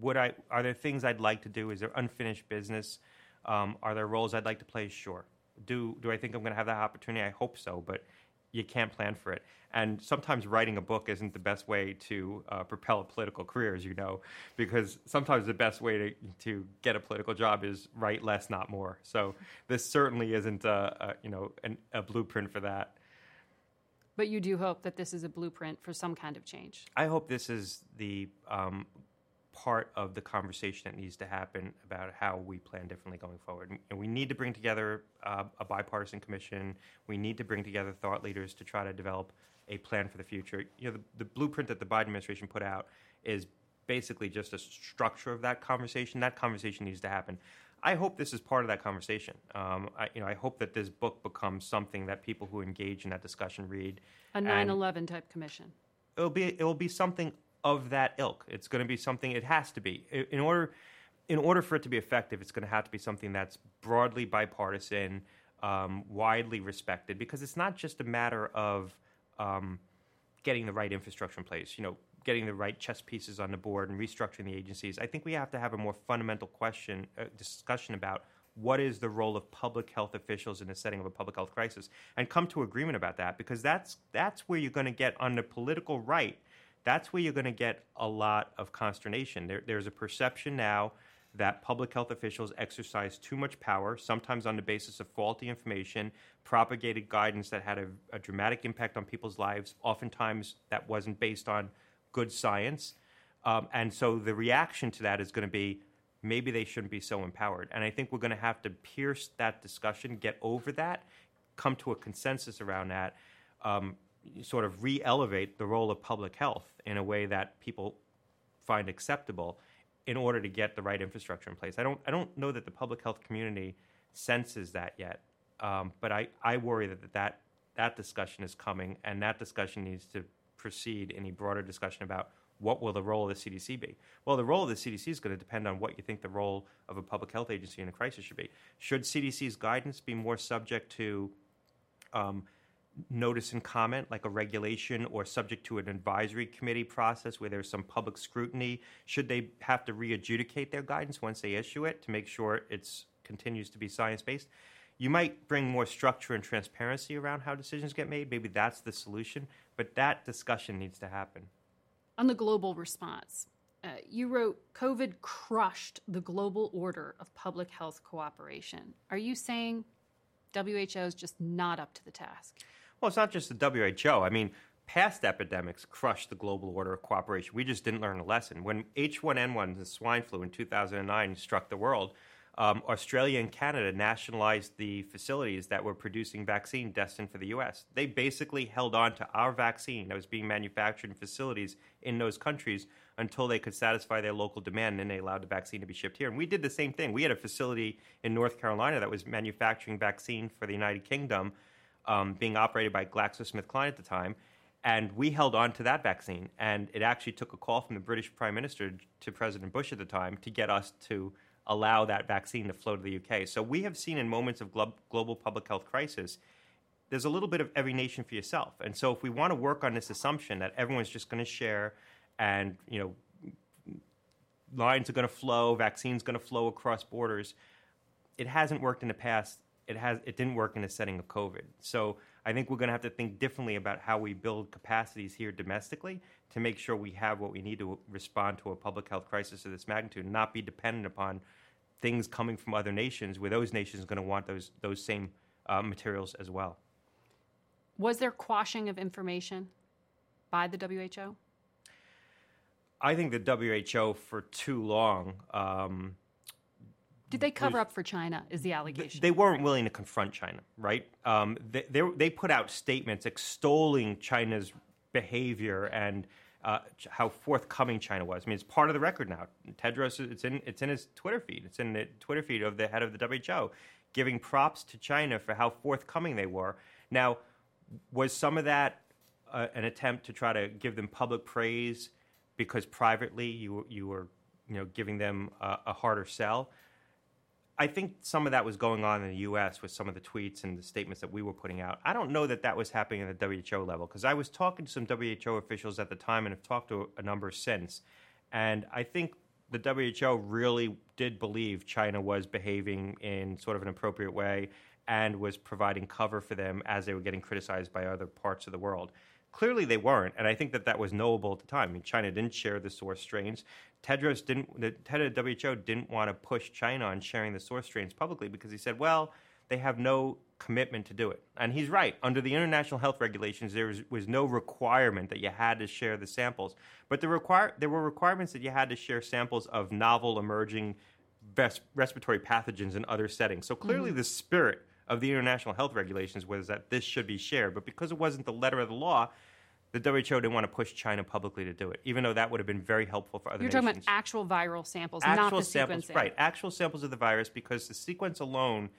would I? Are there things I'd like to do? Is there unfinished business? Um, are there roles I'd like to play? Sure. Do do I think I'm going to have that opportunity? I hope so, but you can't plan for it. And sometimes writing a book isn't the best way to uh, propel a political career, as you know, because sometimes the best way to, to get a political job is write less, not more. So this certainly isn't a, a you know an, a blueprint for that. But you do hope that this is a blueprint for some kind of change. I hope this is the um, part of the conversation that needs to happen about how we plan differently going forward. And we need to bring together uh, a bipartisan commission. We need to bring together thought leaders to try to develop a plan for the future. You know, the, the blueprint that the Biden administration put out is basically just a structure of that conversation. That conversation needs to happen. I hope this is part of that conversation. Um, I, you know, I hope that this book becomes something that people who engage in that discussion read. A 9/11 type commission. It'll be it will be something of that ilk. It's going to be something. It has to be in order. In order for it to be effective, it's going to have to be something that's broadly bipartisan, um, widely respected, because it's not just a matter of um, getting the right infrastructure in place. You know, getting the right chess pieces on the board and restructuring the agencies. I think we have to have a more fundamental question uh, discussion about what is the role of public health officials in the setting of a public health crisis and come to agreement about that because that's that's where you're going to get on the political right that's where you're going to get a lot of consternation. There, there's a perception now that public health officials exercise too much power, sometimes on the basis of faulty information, propagated guidance that had a, a dramatic impact on people's lives. Oftentimes, that wasn't based on good science. Um, and so the reaction to that is going to be maybe they shouldn't be so empowered. And I think we're going to have to pierce that discussion, get over that, come to a consensus around that. Um, sort of re-elevate the role of public health in a way that people find acceptable in order to get the right infrastructure in place. I don't I don't know that the public health community senses that yet, um, but I, I worry that, that that discussion is coming, and that discussion needs to precede any broader discussion about what will the role of the CDC be? Well, the role of the CDC is going to depend on what you think the role of a public health agency in a crisis should be. Should CDC's guidance be more subject to um, notice and comment, like a regulation, or subject to an advisory committee process where there's some public scrutiny? Should they have to re-adjudicate their guidance once they issue it to make sure it continues to be science based? You might bring more structure and transparency around how decisions get made. Maybe that's the solution, but that discussion needs to happen. On the global response, uh, you wrote COVID crushed the global order of public health cooperation. Are you saying WHO is just not up to the task? Well, it's not just the WHO. I mean, past epidemics crushed the global order of cooperation. We just didn't learn a lesson. When H1N1, the swine flu in 2009, struck the world, um, Australia and Canada nationalized the facilities that were producing vaccine destined for the U.S. They basically held on to our vaccine that was being manufactured in facilities in those countries until they could satisfy their local demand, and then they allowed the vaccine to be shipped here. And we did the same thing. We had a facility in North Carolina that was manufacturing vaccine for the United Kingdom, um, being operated by GlaxoSmithKline at the time. And we held on to that vaccine. And it actually took a call from the British Prime Minister to President Bush at the time to get us to allow that vaccine to flow to the UK. So we have seen in moments of glo- global public health crisis, there's a little bit of every nation for yourself. And so if we want to work on this assumption that everyone's just going to share and, you know, lines are going to flow, vaccines going to flow across borders, it hasn't worked in the past. It has it didn't work in the setting of COVID. So I think we're going to have to think differently about how we build capacities here domestically to make sure we have what we need to respond to a public health crisis of this magnitude, and not be dependent upon things coming from other nations, where those nations are going to want those those same uh, materials as well. Was there quashing of information by the WHO? I think the WHO for too long. Um, did they cover up for China? Is the allegation? They weren't willing to confront China, right? Um, they, they, they put out statements extolling China's behavior and uh, how forthcoming China was. I mean, it's part of the record now. Tedros, it's in it's in his Twitter feed. It's in the Twitter feed of the head of the WHO, giving props to China for how forthcoming they were. Now, was some of that uh, an attempt to try to give them public praise because privately you you were you know giving them a, a harder sell? I think some of that was going on in the U.S. with some of the tweets and the statements that we were putting out. I don't know that that was happening at the WHO level because I was talking to some WHO officials at the time and have talked to a number since. And I think the WHO really did believe China was behaving in sort of an appropriate way and was providing cover for them as they were getting criticized by other parts of the world. Clearly, they weren't, and I think that that was knowable at the time. I mean, China didn't share the source strains. Tedros didn't. The head of WHO didn't want to push China on sharing the source strains publicly because he said, "Well, they have no commitment to do it." And he's right. Under the international health regulations, there was, was no requirement that you had to share the samples, but the require there were requirements that you had to share samples of novel emerging res- respiratory pathogens in other settings. So clearly, mm-hmm. the spirit of the international health regulations was that this should be shared. But because it wasn't the letter of the law, the WHO didn't want to push China publicly to do it, even though that would have been very helpful for other You're nations. talking about actual viral samples, actual not the samples, sequencing. Right, actual samples of the virus, because the sequence alone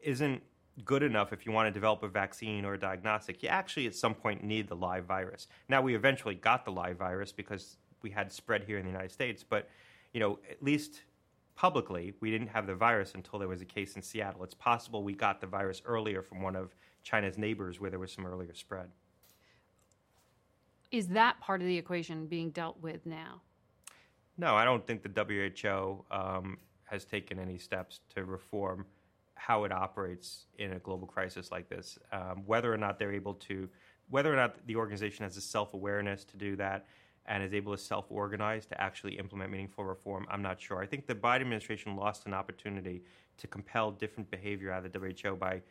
isn't good enough if you want to develop a vaccine or a diagnostic. You actually, at some point, need the live virus. Now, we eventually got the live virus because we had spread here in the United States, but you know, at least publicly, we didn't have the virus until there was a case in Seattle. It's possible we got the virus earlier from one of China's neighbors where there was some earlier spread. Is that part of the equation being dealt with now? No, I don't think the WHO um, has taken any steps to reform how it operates in a global crisis like this. Um, whether or not they're able to, whether or not the organization has the self awareness to do that, and is able to self organize to actually implement meaningful reform, I'm not sure. I think the Biden administration lost an opportunity to compel different behavior out of the WHO by,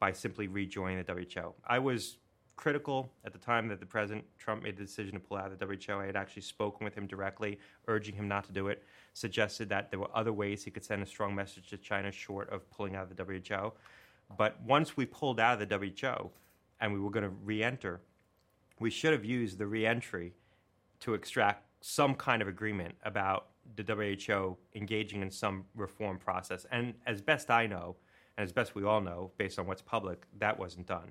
by simply rejoining the WHO. I was critical at the time that the President Trump made the decision to pull out of the WHO. I had actually spoken with him directly, urging him not to do it, suggested that there were other ways he could send a strong message to China short of pulling out of the WHO. But once we pulled out of the WHO and we were going to re enter, we should have used the re entry to extract some kind of agreement about the WHO engaging in some reform process. And as best I know, and as best we all know, based on what's public, that wasn't done.